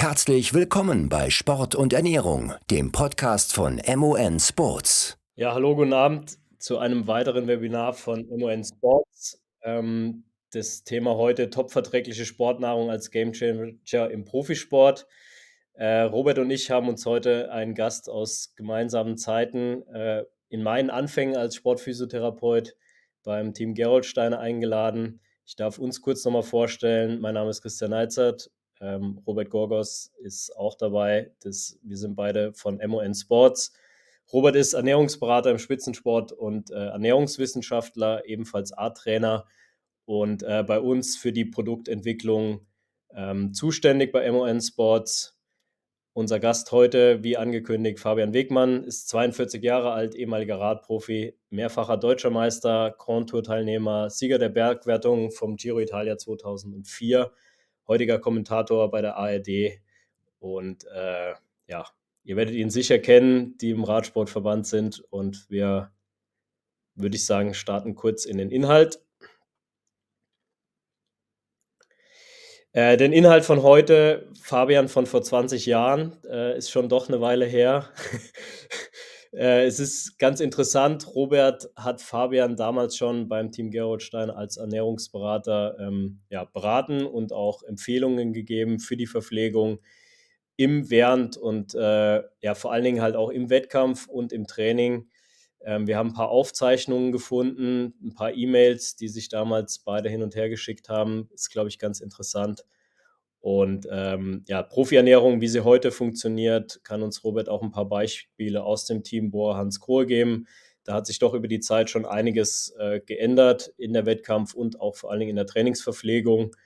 Herzlich willkommen bei Sport und Ernährung, dem Podcast von MON Sports. Ja, hallo, guten Abend zu einem weiteren Webinar von MON Sports. Ähm, das Thema heute topverträgliche Sportnahrung als Gamechanger im Profisport. Äh, Robert und ich haben uns heute einen Gast aus gemeinsamen Zeiten äh, in meinen Anfängen als Sportphysiotherapeut beim Team Geroldsteiner eingeladen. Ich darf uns kurz nochmal vorstellen. Mein Name ist Christian Neizert. Ähm, Robert Gorgos ist auch dabei. Das, wir sind beide von MON Sports. Robert ist Ernährungsberater im Spitzensport und äh, Ernährungswissenschaftler, ebenfalls A-Trainer und äh, bei uns für die Produktentwicklung ähm, zuständig bei MON Sports. Unser Gast heute, wie angekündigt, Fabian Wegmann, ist 42 Jahre alt, ehemaliger Radprofi, mehrfacher deutscher Meister, Grand Tour-Teilnehmer, Sieger der Bergwertung vom Giro Italia 2004 heutiger Kommentator bei der ARD. Und äh, ja, ihr werdet ihn sicher kennen, die im Radsportverband sind. Und wir, würde ich sagen, starten kurz in den Inhalt. Äh, den Inhalt von heute, Fabian von vor 20 Jahren, äh, ist schon doch eine Weile her. Äh, es ist ganz interessant, Robert hat Fabian damals schon beim Team Geroldstein als Ernährungsberater ähm, ja, beraten und auch Empfehlungen gegeben für die Verpflegung im, während und äh, ja, vor allen Dingen halt auch im Wettkampf und im Training. Ähm, wir haben ein paar Aufzeichnungen gefunden, ein paar E-Mails, die sich damals beide hin und her geschickt haben. Ist, glaube ich, ganz interessant. Und ähm, ja, Profi-Ernährung, wie sie heute funktioniert, kann uns Robert auch ein paar Beispiele aus dem Team Bohr Hans Kohl geben. Da hat sich doch über die Zeit schon einiges äh, geändert in der Wettkampf und auch vor allen Dingen in der Trainingsverpflegung.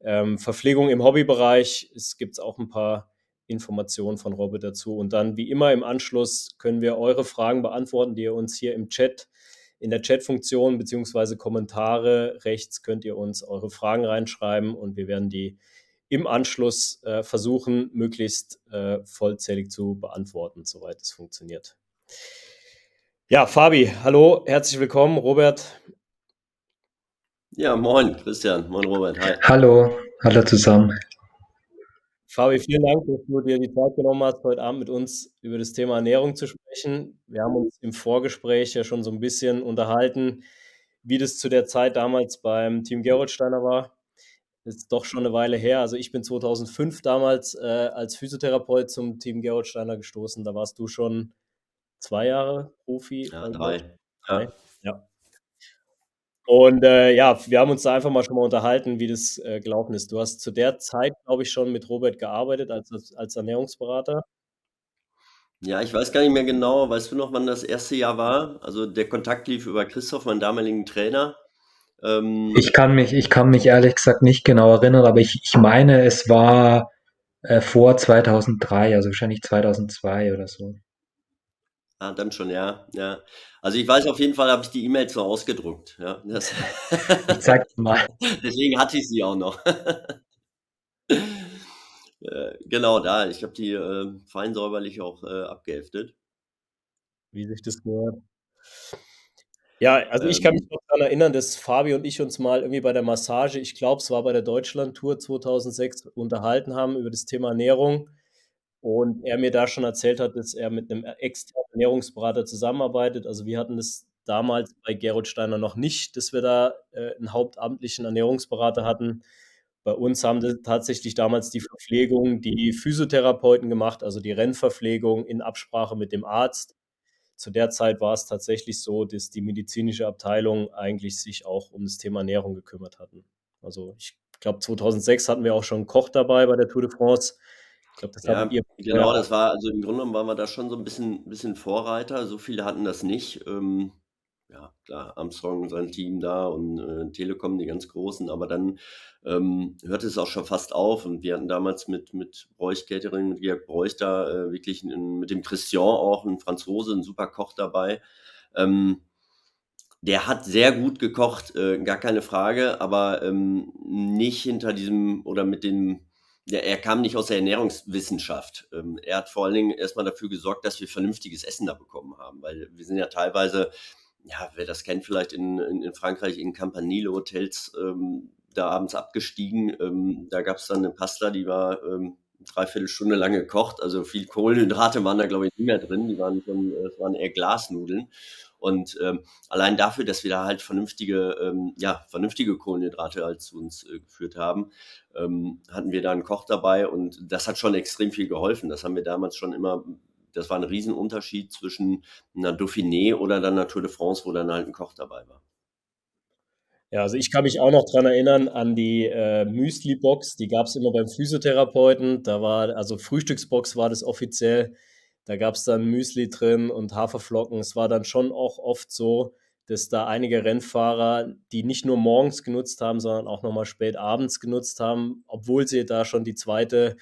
Ähm, Verpflegung im Hobbybereich, es gibt auch ein paar Informationen von Robert dazu. Und dann, wie immer im Anschluss, können wir eure Fragen beantworten, die ihr uns hier im Chat, in der Chat-Funktion beziehungsweise Kommentare rechts könnt ihr uns eure Fragen reinschreiben und wir werden die im Anschluss äh, versuchen, möglichst äh, vollzählig zu beantworten, soweit es funktioniert. Ja, Fabi, hallo, herzlich willkommen. Robert. Ja, moin, Christian. Moin, Robert. Hi. Hallo, hallo zusammen. Fabi, vielen Dank, dass du dir die Zeit genommen hast, heute Abend mit uns über das Thema Ernährung zu sprechen. Wir haben uns im Vorgespräch ja schon so ein bisschen unterhalten, wie das zu der Zeit damals beim Team Geroldsteiner war ist doch schon eine Weile her. Also ich bin 2005 damals äh, als Physiotherapeut zum Team Gerhard Steiner gestoßen. Da warst du schon zwei Jahre Profi. Ja, drei. Ja. ja. Und äh, ja, wir haben uns da einfach mal schon mal unterhalten, wie das äh, gelaufen ist. Du hast zu der Zeit, glaube ich, schon mit Robert gearbeitet als, als Ernährungsberater. Ja, ich weiß gar nicht mehr genau. Weißt du noch, wann das erste Jahr war? Also der Kontakt lief über Christoph, meinen damaligen Trainer. Ähm, ich kann mich, ich kann mich ehrlich gesagt nicht genau erinnern, aber ich, ich meine, es war äh, vor 2003, also wahrscheinlich 2002 oder so. Ah, dann schon, ja, ja. Also ich weiß auf jeden Fall, habe ich die E-Mail so ausgedruckt. Ja, das ich zeig mal. Deswegen hatte ich sie auch noch. äh, genau, da. Ich habe die äh, fein säuberlich auch äh, abgeheftet. Wie sich das gehört. Ja, also ich kann mich ähm. noch daran erinnern, dass Fabi und ich uns mal irgendwie bei der Massage, ich glaube, es war bei der Deutschland-Tour 2006, unterhalten haben über das Thema Ernährung. Und er mir da schon erzählt hat, dass er mit einem externen Ernährungsberater zusammenarbeitet. Also wir hatten das damals bei Gerhard Steiner noch nicht, dass wir da äh, einen hauptamtlichen Ernährungsberater hatten. Bei uns haben das tatsächlich damals die Verpflegung, die Physiotherapeuten gemacht, also die Rennverpflegung in Absprache mit dem Arzt zu der Zeit war es tatsächlich so, dass die medizinische Abteilung eigentlich sich auch um das Thema Ernährung gekümmert hatten. Also ich glaube, 2006 hatten wir auch schon einen Koch dabei bei der Tour de France. Ich glaube, das ja, ihr. Genau, das war, also im Grunde genommen waren wir da schon so ein bisschen, bisschen Vorreiter. So viele hatten das nicht. Ähm, ja, klar, Armstrong, sein Team da und äh, Telekom, die ganz Großen, aber dann ähm, hörte es auch schon fast auf und wir hatten damals mit, mit Bräuch Catering, mit Georg Bräuch da äh, wirklich in, mit dem Christian auch, ein Franzose, ein super Koch dabei. Ähm, der hat sehr gut gekocht, äh, gar keine Frage, aber ähm, nicht hinter diesem oder mit dem, ja, er kam nicht aus der Ernährungswissenschaft. Ähm, er hat vor allen Dingen erstmal dafür gesorgt, dass wir vernünftiges Essen da bekommen haben, weil wir sind ja teilweise ja, wer das kennt, vielleicht in, in, in Frankreich in Campanile-Hotels ähm, da abends abgestiegen. Ähm, da gab es dann eine Pasta, die war ähm, dreiviertel Stunde lang gekocht. Also viel Kohlenhydrate waren da, glaube ich, nicht mehr drin. Die waren schon, äh, waren eher Glasnudeln. Und ähm, allein dafür, dass wir da halt vernünftige, ähm, ja, vernünftige Kohlenhydrate halt zu uns äh, geführt haben, ähm, hatten wir da einen Koch dabei und das hat schon extrem viel geholfen. Das haben wir damals schon immer, das war ein Riesenunterschied zwischen einer Dauphiné oder dann einer Tour de France, wo dann halt ein Koch dabei war. Ja, also ich kann mich auch noch dran erinnern an die äh, Müsli-Box, die gab es immer beim Physiotherapeuten. Da war, also Frühstücksbox war das offiziell. Da gab es dann Müsli drin und Haferflocken. Es war dann schon auch oft so, dass da einige Rennfahrer, die nicht nur morgens genutzt haben, sondern auch nochmal spät abends genutzt haben, obwohl sie da schon die zweite,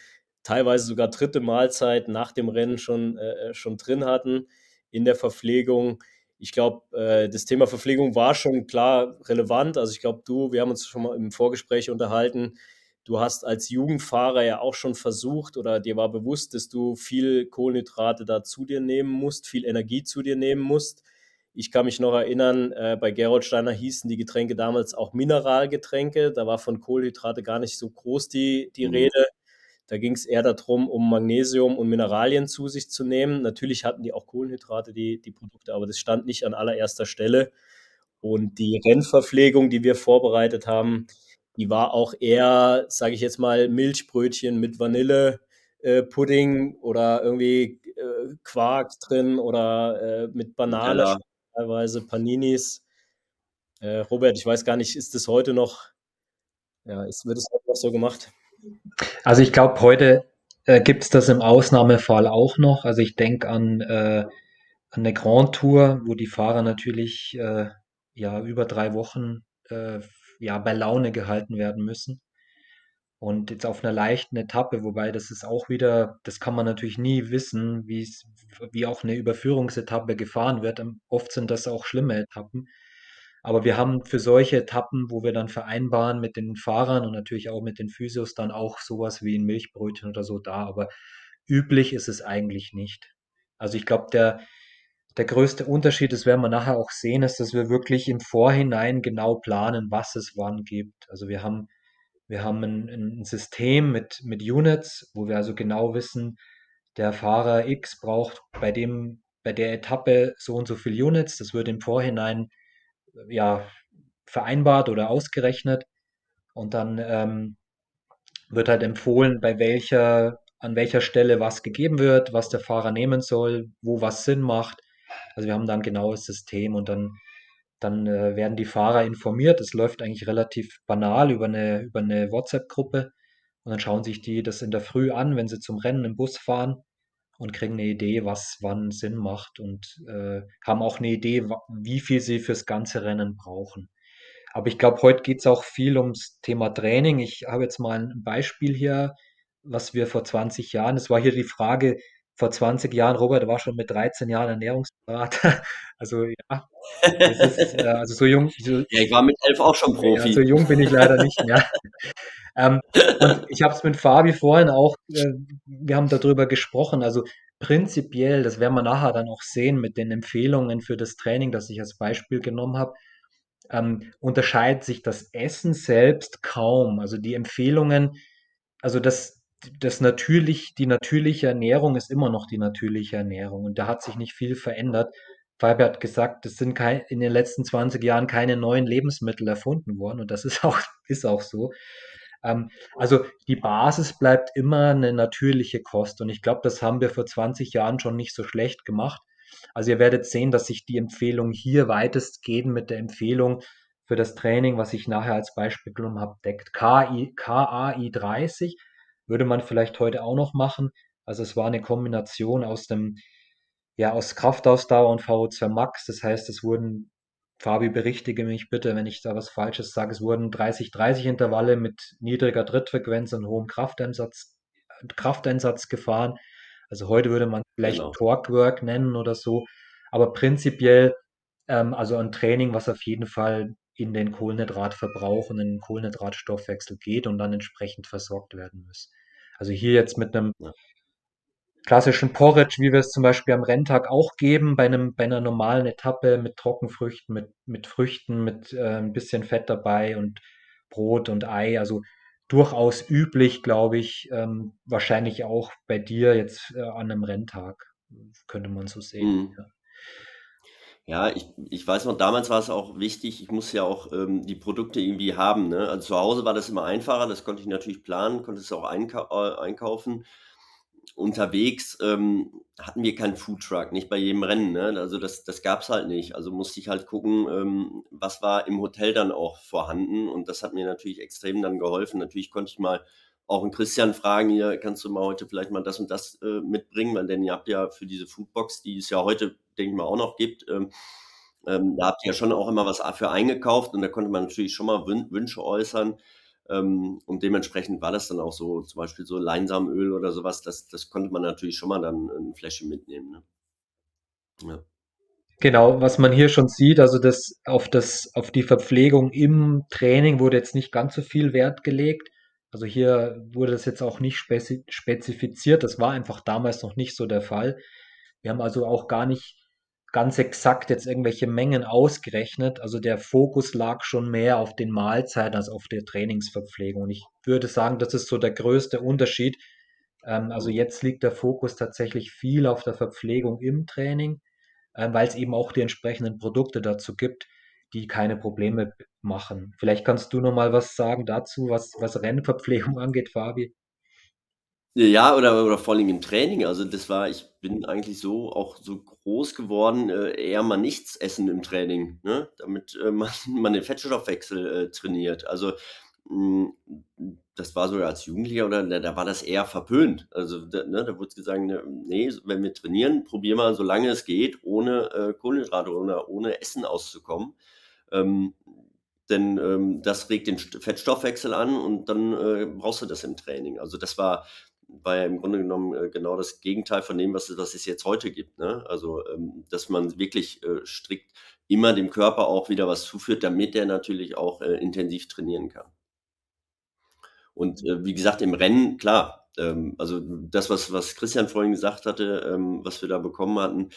teilweise sogar dritte Mahlzeit nach dem Rennen schon, äh, schon drin hatten in der Verpflegung ich glaube, äh, das Thema Verpflegung war schon klar relevant. Also ich glaube, du, wir haben uns schon mal im Vorgespräch unterhalten, du hast als Jugendfahrer ja auch schon versucht oder dir war bewusst, dass du viel Kohlenhydrate da zu dir nehmen musst, viel Energie zu dir nehmen musst. Ich kann mich noch erinnern, äh, bei Gerold Steiner hießen die Getränke damals auch Mineralgetränke. Da war von Kohlenhydrate gar nicht so groß die, die mhm. Rede. Da ging es eher darum, um Magnesium und Mineralien zu sich zu nehmen. Natürlich hatten die auch Kohlenhydrate, die, die Produkte, aber das stand nicht an allererster Stelle. Und die Rennverpflegung, die wir vorbereitet haben, die war auch eher, sage ich jetzt mal, Milchbrötchen mit Vanillepudding äh, oder irgendwie äh, Quark drin oder äh, mit Banane, ja. teilweise Paninis. Äh, Robert, ich weiß gar nicht, ist das heute noch, ja, ist, wird es heute noch so gemacht? Also ich glaube, heute äh, gibt es das im Ausnahmefall auch noch. Also ich denke an, äh, an eine Grand Tour, wo die Fahrer natürlich äh, ja über drei Wochen äh, ja bei Laune gehalten werden müssen. Und jetzt auf einer leichten Etappe, wobei das ist auch wieder, das kann man natürlich nie wissen, wie wie auch eine Überführungsetappe gefahren wird. Oft sind das auch schlimme Etappen. Aber wir haben für solche Etappen, wo wir dann vereinbaren mit den Fahrern und natürlich auch mit den Physios, dann auch sowas wie ein Milchbrötchen oder so da. Aber üblich ist es eigentlich nicht. Also ich glaube, der, der größte Unterschied, das werden wir nachher auch sehen, ist, dass wir wirklich im Vorhinein genau planen, was es wann gibt. Also wir haben, wir haben ein, ein System mit, mit Units, wo wir also genau wissen, der Fahrer X braucht bei dem, bei der Etappe so und so viel Units. Das wird im Vorhinein ja, vereinbart oder ausgerechnet. Und dann ähm, wird halt empfohlen, bei welcher, an welcher Stelle was gegeben wird, was der Fahrer nehmen soll, wo was Sinn macht. Also wir haben da ein genaues System und dann, dann äh, werden die Fahrer informiert. Es läuft eigentlich relativ banal über eine, über eine WhatsApp-Gruppe. Und dann schauen sich die das in der Früh an, wenn sie zum Rennen im Bus fahren und kriegen eine Idee, was wann Sinn macht und äh, haben auch eine Idee, wie viel sie fürs ganze Rennen brauchen. Aber ich glaube, heute geht es auch viel ums Thema Training. Ich habe jetzt mal ein Beispiel hier, was wir vor 20 Jahren, es war hier die Frage, vor 20 Jahren, Robert war schon mit 13 Jahren Ernährungsberater. Also ja, ist, äh, also so jung. So, ja, ich war mit elf auch schon Profi. Ja, so jung bin ich leider nicht mehr. ähm, und ich habe es mit Fabi vorhin auch, äh, wir haben darüber gesprochen. Also prinzipiell, das werden wir nachher dann auch sehen mit den Empfehlungen für das Training, das ich als Beispiel genommen habe, ähm, unterscheidet sich das Essen selbst kaum. Also die Empfehlungen, also das, das natürlich, die natürliche Ernährung ist immer noch die natürliche Ernährung und da hat sich nicht viel verändert. Fabi hat gesagt, es sind kein, in den letzten 20 Jahren keine neuen Lebensmittel erfunden worden und das ist auch, ist auch so. Ähm, also die Basis bleibt immer eine natürliche Kost und ich glaube, das haben wir vor 20 Jahren schon nicht so schlecht gemacht. Also ihr werdet sehen, dass sich die Empfehlung hier weitestgehend mit der Empfehlung für das Training, was ich nachher als Beispiel genommen habe, deckt. KI, KAI 30 würde man vielleicht heute auch noch machen. Also es war eine Kombination aus dem, ja, aus Kraftausdauer und VO2 Max. Das heißt, es wurden, Fabi, berichtige mich bitte, wenn ich da was Falsches sage, es wurden 30-30 Intervalle mit niedriger Drittfrequenz und hohem Krafteinsatz, Krafteinsatz gefahren. Also heute würde man vielleicht genau. Torque Work nennen oder so. Aber prinzipiell, ähm, also ein Training, was auf jeden Fall in den Kohlenhydratverbrauch und in den Kohlenhydratstoffwechsel geht und dann entsprechend versorgt werden muss. Also hier jetzt mit einem klassischen Porridge, wie wir es zum Beispiel am Renntag auch geben, bei, einem, bei einer normalen Etappe mit Trockenfrüchten, mit, mit Früchten, mit äh, ein bisschen Fett dabei und Brot und Ei. Also durchaus üblich, glaube ich, ähm, wahrscheinlich auch bei dir jetzt äh, an einem Renntag, könnte man so sehen. Mhm. Ja. Ja, ich, ich weiß noch, damals war es auch wichtig, ich muss ja auch ähm, die Produkte irgendwie haben. Ne? Also zu Hause war das immer einfacher, das konnte ich natürlich planen, konnte es auch einkau äh, einkaufen unterwegs ähm, hatten wir keinen Foodtruck, nicht bei jedem Rennen. Ne? Also das, das gab es halt nicht. Also musste ich halt gucken, ähm, was war im Hotel dann auch vorhanden. Und das hat mir natürlich extrem dann geholfen. Natürlich konnte ich mal auch einen Christian fragen, hier kannst du mal heute vielleicht mal das und das äh, mitbringen, weil denn ihr habt ja für diese Foodbox, die es ja heute, denke ich mal, auch noch gibt, ähm, ähm, da habt ihr ja schon auch immer was für eingekauft und da konnte man natürlich schon mal Wünsche äußern. Ähm, und dementsprechend war das dann auch so, zum Beispiel so Leinsamöl oder sowas, das, das konnte man natürlich schon mal dann ein Fläschchen mitnehmen. Ne? Ja. Genau, was man hier schon sieht, also das auf das, auf die Verpflegung im Training wurde jetzt nicht ganz so viel Wert gelegt. Also hier wurde das jetzt auch nicht spezifiziert. Das war einfach damals noch nicht so der Fall. Wir haben also auch gar nicht ganz exakt jetzt irgendwelche Mengen ausgerechnet. Also der Fokus lag schon mehr auf den Mahlzeiten als auf der Trainingsverpflegung. Und ich würde sagen, das ist so der größte Unterschied. Ähm, also jetzt liegt der Fokus tatsächlich viel auf der Verpflegung im Training, äh, weil es eben auch die entsprechenden Produkte dazu gibt, die keine Probleme machen. Vielleicht kannst du noch mal was sagen dazu, was, was Rennverpflegung angeht, Fabi. Ja, oder, oder vor allem im Training. Also das war, ich bin eigentlich so auch so groß geworden, äh, eher mal nichts essen im Training, ne? damit äh, man, man den Fettstoffwechsel äh, trainiert. Also hm, das war sogar als Jugendlicher oder da, da war das eher verpönt. Also da, ne, da wurde gesagt, ne, nee, wenn wir trainieren, probier mal, solange es geht, ohne äh, Kohlenhydrate oder ohne Essen auszukommen. Ähm, denn ähm, das regt den Fettstoffwechsel an und dann äh, brauchst du das im Training. Also das war war ja im Grunde genommen äh, genau das Gegenteil von dem, was, was es jetzt heute gibt. Ne? Also, ähm, dass man wirklich äh, strikt immer dem Körper auch wieder was zuführt, damit er natürlich auch äh, intensiv trainieren kann. Und wie gesagt, im Rennen, klar, ähm, also das, was, was Christian vorhin gesagt hatte, ähm, was wir da bekommen hatten,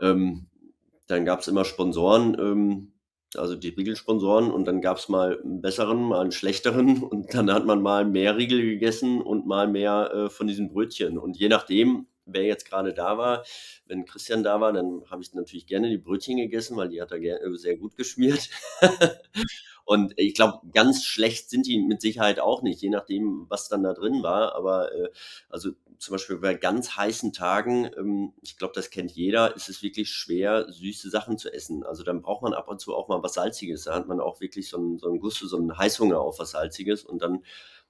dann gab es immer Sponsoren, also die Riegelsponsoren und dann gab es mal einen besseren, mal einen schlechteren und dann hat man mal mehr Riegel gegessen und mal mehr äh, von diesen Brötchen. Und je nachdem, wer jetzt gerade da war, wenn Christian da war, dann habe ich natürlich gerne die Brötchen gegessen, weil die hat er äh, sehr gut geschmiert. Und ich glaube, ganz schlecht sind die mit Sicherheit auch nicht, je nachdem, was dann da drin war. Aber äh, also zum Beispiel bei ganz heißen Tagen, ähm, ich glaube, das kennt jeder, ist es wirklich schwer, süße Sachen zu essen. Also dann braucht man ab und zu auch mal was Salziges. Da hat man auch wirklich so einen, so einen Gusto, so einen Heißhunger auf was Salziges. Und dann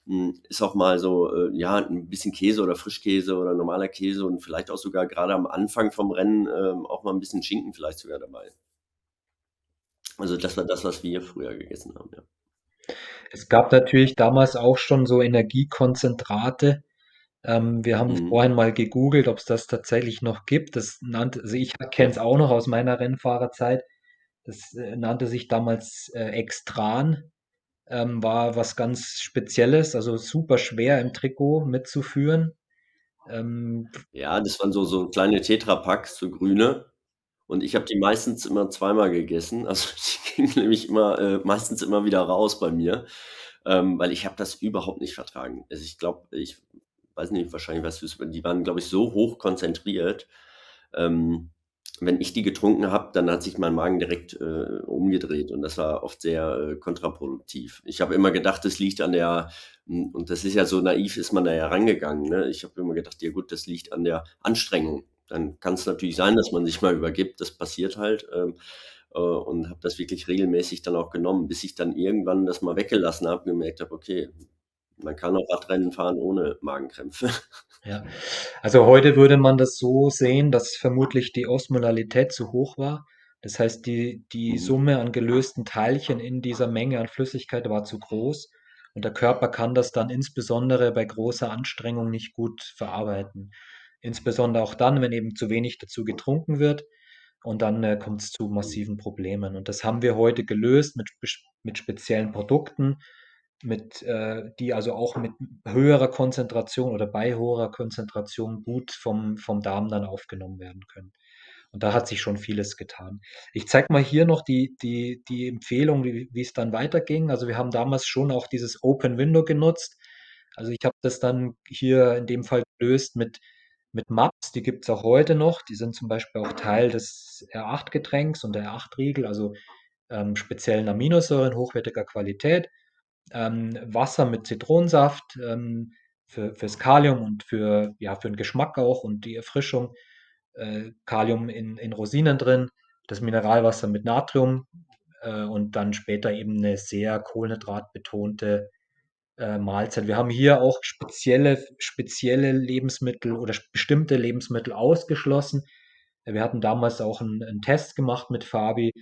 mh, hm, ist auch mal so, äh, ja, ein bisschen Käse oder Frischkäse oder normaler Käse und vielleicht auch sogar gerade am Anfang vom Rennen äh, auch mal ein bisschen Schinken vielleicht sogar dabei. Also das war das, was wir früher gegessen haben, ja. Es gab natürlich damals auch schon so Energiekonzentrate. Ähm, wir haben mhm. vorhin mal gegoogelt, ob es das tatsächlich noch gibt. Das nannte, also ich kenne es auch noch aus meiner Rennfahrerzeit. Das äh, nannte sich damals äh, Extran. Ähm, war was ganz Spezielles, also super schwer im Trikot mitzuführen. Ähm, ja, das waren so, so kleine Tetrapacks, so grüne. Und ich habe die meistens immer zweimal gegessen. Also die gingen nämlich immer, äh, meistens immer wieder raus bei mir, ähm, weil ich habe das überhaupt nicht vertragen. Also ich glaube, ich weiß nicht, wahrscheinlich es, die waren, glaube ich, so hoch konzentriert. Ähm, wenn ich die getrunken habe, dann hat sich mein Magen direkt äh, umgedreht und das war oft sehr äh, kontraproduktiv. Ich habe immer gedacht, das liegt an der, hm, und das ist ja so naiv, ist man da ja rangegangen. Ne? Ich habe immer gedacht, ja gut, das liegt an der Anstrengung dann kann es natürlich sein, dass man sich mal übergibt. Das passiert halt. Ähm, äh, und habe das wirklich regelmäßig dann auch genommen, bis ich dann irgendwann das mal weggelassen habe und gemerkt habe, okay, man kann auch Radrennen fahren ohne Magenkrämpfe. Ja, also heute würde man das so sehen, dass vermutlich die Osmolalität zu hoch war. Das heißt, die, die mhm. Summe an gelösten Teilchen in dieser Menge an Flüssigkeit war zu groß und der Körper kann das dann insbesondere bei großer Anstrengung nicht gut verarbeiten. Insbesondere auch dann, wenn eben zu wenig dazu getrunken wird. Und dann äh, kommt es zu massiven Problemen. Und das haben wir heute gelöst mit, mit speziellen Produkten, mit, äh, die also auch mit höherer Konzentration oder bei hoher Konzentration gut vom, vom Darm dann aufgenommen werden können. Und da hat sich schon vieles getan. Ich zeige mal hier noch die, die, die Empfehlung, wie, wie es dann weiterging. Also wir haben damals schon auch dieses Open Window genutzt. Also ich habe das dann hier in dem Fall gelöst mit, mit Maps, die gibt es auch heute noch. Die sind zum Beispiel auch Teil des R8-Getränks und der R8-Riegel, also ähm, speziellen Aminosäuren hochwertiger Qualität. Ähm, Wasser mit Zitronensaft ähm, für, fürs Kalium und für, ja, für den Geschmack auch und die Erfrischung äh, Kalium in, in Rosinen drin, das Mineralwasser mit Natrium äh, und dann später eben eine sehr kohlenhydratbetonte äh, Mahlzeit. Wir haben hier auch spezielle, spezielle Lebensmittel oder bestimmte Lebensmittel ausgeschlossen. Wir hatten damals auch einen, einen Test gemacht mit Fabi,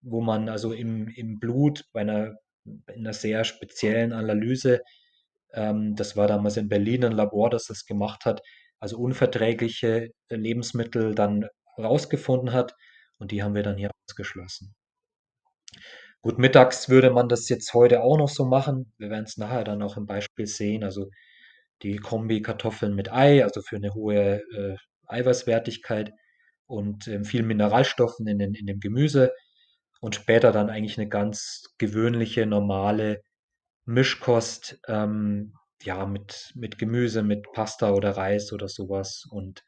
wo man also im, im Blut bei einer, in einer sehr speziellen Analyse, ähm, das war damals in Berlin ein Labor, das das gemacht hat, also unverträgliche Lebensmittel dann rausgefunden hat und die haben wir dann hier ausgeschlossen. Gut, mittags würde man das jetzt heute auch noch so machen. Wir werden es nachher dann auch im Beispiel sehen. Also die Kombi Kartoffeln mit Ei, also für eine hohe äh, Eiweißwertigkeit und äh, viel Mineralstoffen in, den, in dem Gemüse und später dann eigentlich eine ganz gewöhnliche, normale Mischkost, ähm, ja, mit, mit Gemüse, mit Pasta oder Reis oder sowas und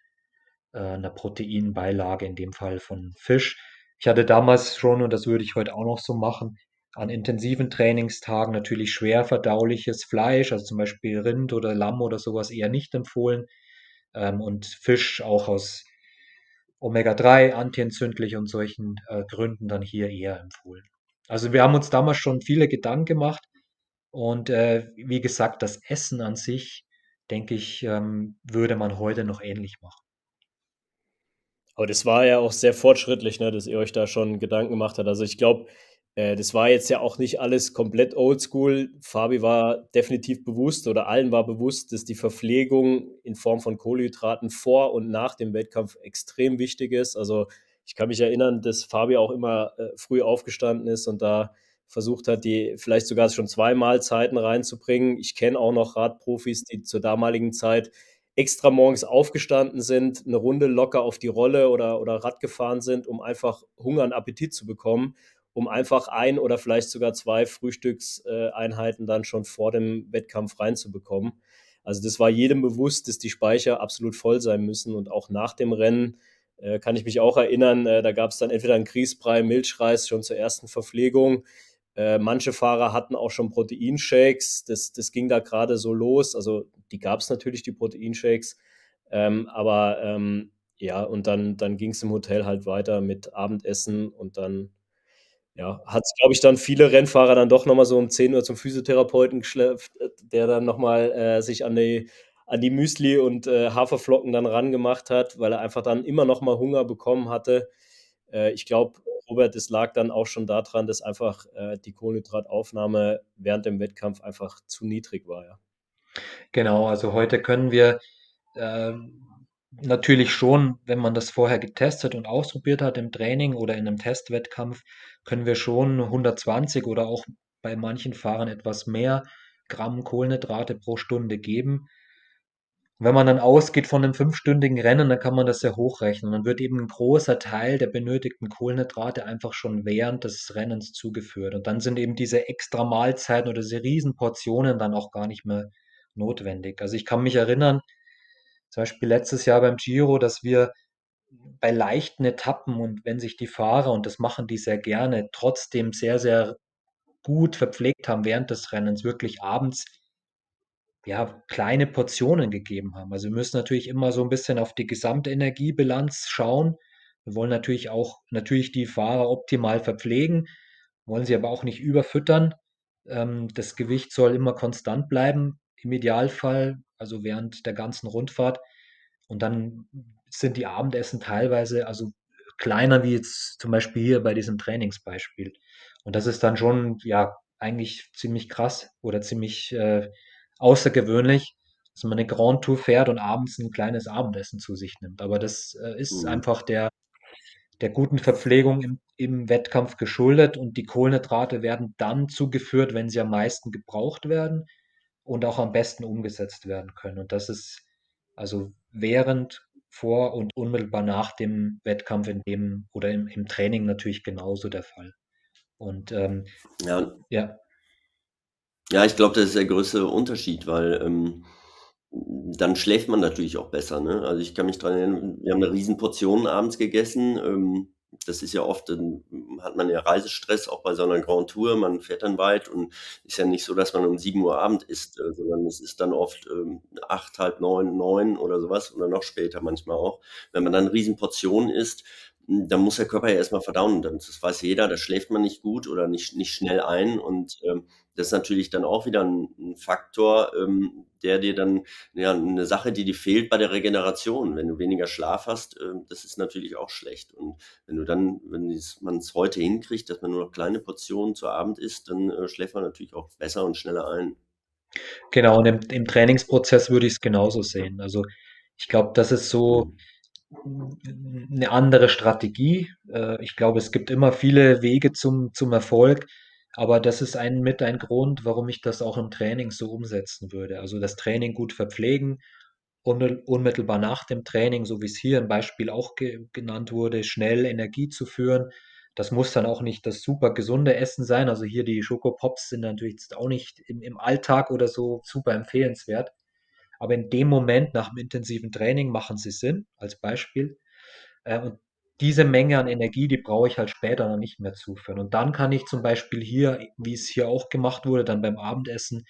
äh, einer Proteinbeilage, in dem Fall von Fisch. Ich hatte damals schon, und das würde ich heute auch noch so machen, an intensiven Trainingstagen natürlich schwer verdauliches Fleisch, also zum Beispiel Rind oder Lamm oder sowas eher nicht empfohlen. Ähm, und Fisch auch aus Omega-3, antientzündlich und solchen äh, Gründen dann hier eher empfohlen. Also wir haben uns damals schon viele Gedanken gemacht, und äh, wie gesagt, das Essen an sich, denke ich, ähm, würde man heute noch ähnlich machen. Aber das war ja auch sehr fortschrittlich, ne, dass ihr euch da schon Gedanken gemacht habt. Also ich glaube, äh, das war jetzt ja auch nicht alles komplett oldschool. Fabi war definitiv bewusst oder allen war bewusst, dass die Verpflegung in Form von Kohlenhydraten vor und nach dem Wettkampf extrem wichtig ist. Also ich kann mich erinnern, dass Fabi auch immer äh, früh aufgestanden ist und da versucht hat, die vielleicht sogar schon zwei Mahlzeiten reinzubringen. Ich kenne auch noch Radprofis, die zur damaligen Zeit extra morgens aufgestanden sind, eine Runde locker auf die Rolle oder, oder Rad gefahren sind, um einfach Hunger und Appetit zu bekommen, um einfach ein oder vielleicht sogar zwei Frühstückseinheiten dann schon vor dem Wettkampf reinzubekommen. Also das war jedem bewusst, dass die Speicher absolut voll sein müssen und auch nach dem Rennen äh, kann ich mich auch erinnern, äh, da gab es dann entweder einen Grießbrei, Milchreis schon zur ersten Verpflegung äh, manche Fahrer hatten auch schon Proteinshakes. Das, das ging da gerade so los. Also die gab es natürlich, die Proteinshakes. Ähm, aber ähm, ja, und dann, dann ging es im Hotel halt weiter mit Abendessen und dann ja, hat es, glaube ich, dann viele Rennfahrer dann doch nochmal so um 10 Uhr zum Physiotherapeuten geschleppt, äh, der dann nochmal äh, sich an die, an die Müsli und äh, Haferflocken dann rangemacht hat, weil er einfach dann immer nochmal Hunger bekommen hatte. Äh, ich glaube, Robert, es lag dann auch schon daran, dass einfach äh, die Kohlenhydrataufnahme während dem Wettkampf einfach zu niedrig war. Ja. Genau, also heute können wir äh, natürlich schon, wenn man das vorher getestet und ausprobiert hat im Training oder in einem Testwettkampf, können wir schon 120 oder auch bei manchen Fahrern etwas mehr Gramm Kohlenhydrate pro Stunde geben. Wenn man dann ausgeht von einem fünfstündigen Rennen, dann kann man das sehr hochrechnen. Dann wird eben ein großer Teil der benötigten Kohlenhydrate einfach schon während des Rennens zugeführt. Und dann sind eben diese extra Mahlzeiten oder diese Riesenportionen dann auch gar nicht mehr notwendig. Also ich kann mich erinnern, zum Beispiel letztes Jahr beim Giro, dass wir bei leichten Etappen und wenn sich die Fahrer, und das machen die sehr gerne, trotzdem sehr, sehr gut verpflegt haben während des Rennens, wirklich abends ja, kleine Portionen gegeben haben. Also wir müssen natürlich immer so ein bisschen auf die Gesamtenergiebilanz schauen. Wir wollen natürlich auch natürlich die Fahrer optimal verpflegen, wollen sie aber auch nicht überfüttern. Ähm, das Gewicht soll immer konstant bleiben, im Idealfall, also während der ganzen Rundfahrt. Und dann sind die Abendessen teilweise also kleiner wie jetzt zum Beispiel hier bei diesem Trainingsbeispiel. Und das ist dann schon, ja, eigentlich ziemlich krass oder ziemlich äh, außergewöhnlich, dass man eine Grand Tour fährt und abends ein kleines Abendessen zu sich nimmt. Aber das äh, ist mhm. einfach der, der guten Verpflegung im, im Wettkampf geschuldet und die Kohlenhydrate werden dann zugeführt, wenn sie am meisten gebraucht werden und auch am besten umgesetzt werden können. Und das ist also während vor und unmittelbar nach dem Wettkampf in dem oder im, im Training natürlich genauso der Fall. Und ähm, ja. ja. Ja, ich glaube, das ist der größte Unterschied, weil ähm, dann schläft man natürlich auch besser. Ne? Also ich kann mich daran erinnern, wir haben eine riesen Portion abends gegessen. Ähm, das ist ja oft, dann hat man ja Reisestress, auch bei so einer Grand Tour. Man fährt dann weit und ist ja nicht so, dass man um 7 Uhr Abend isst, äh, sondern es ist dann oft ähm, acht, halb neun, neun oder sowas oder noch später manchmal auch. Wenn man dann riesen Portionen isst, dann muss der Körper ja erstmal verdauen. Das weiß jeder, da schläft man nicht gut oder nicht, nicht schnell ein. Und ähm, das ist natürlich dann auch wieder ein, ein Faktor, ähm, der dir dann, ja, eine Sache, die dir fehlt bei der Regeneration. Wenn du weniger Schlaf hast, äh, das ist natürlich auch schlecht. Und wenn du dann, wenn man es heute hinkriegt, dass man nur noch kleine Portionen zu Abend isst, dann äh, schläft man natürlich auch besser und schneller ein. Genau, und im, im Trainingsprozess würde ich es genauso sehen. Also ich glaube, das ist so, mhm eine andere Strategie. Äh, ich glaube, es gibt immer viele Wege zum, zum Erfolg, aber das ist ein, mit ein Grund, warum ich das auch im Training so umsetzen würde. Also das Training gut verpflegen, unmittelbar nach dem Training, so wie es hier im Beispiel auch ge genannt wurde, schnell Energie zu führen. Das muss dann auch nicht das super gesunde Essen sein. Also hier die Schokopops sind natürlich auch nicht im, im Alltag oder so super empfehlenswert. Aber in dem Moment nach dem intensiven Training machen sie Sinn, als Beispiel. Äh, und diese Menge an Energie, die brauche ich halt später noch nicht mehr zuführen. Und dann kann ich zum Beispiel hier, wie es hier auch gemacht wurde, dann beim Abendessen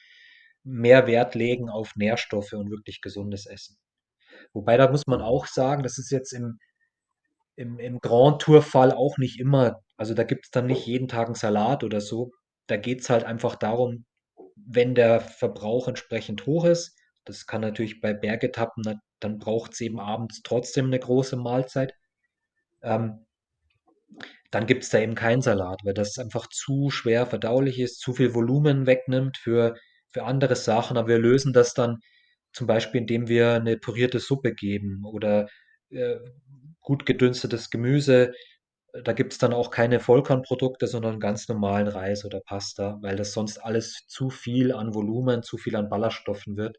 mehr Wert legen auf Nährstoffe und wirklich gesundes Essen. Wobei da muss man auch sagen, das ist jetzt im, im, im Grand Tour-Fall auch nicht immer, also da gibt es dann nicht jeden Tag einen Salat oder so. Da geht es halt einfach darum, wenn der Verbrauch entsprechend hoch ist, das kann natürlich bei Bergetappen, dann braucht es eben abends trotzdem eine große Mahlzeit. Ähm, dann gibt es da eben keinen Salat, weil das einfach zu schwer verdaulich ist, zu viel Volumen wegnimmt für, für andere Sachen. Aber wir lösen das dann zum Beispiel, indem wir eine pürierte Suppe geben oder äh, gut gedünstetes Gemüse. Da gibt es dann auch keine Vollkornprodukte, sondern ganz normalen Reis oder Pasta, weil das sonst alles zu viel an Volumen, zu viel an Ballaststoffen wird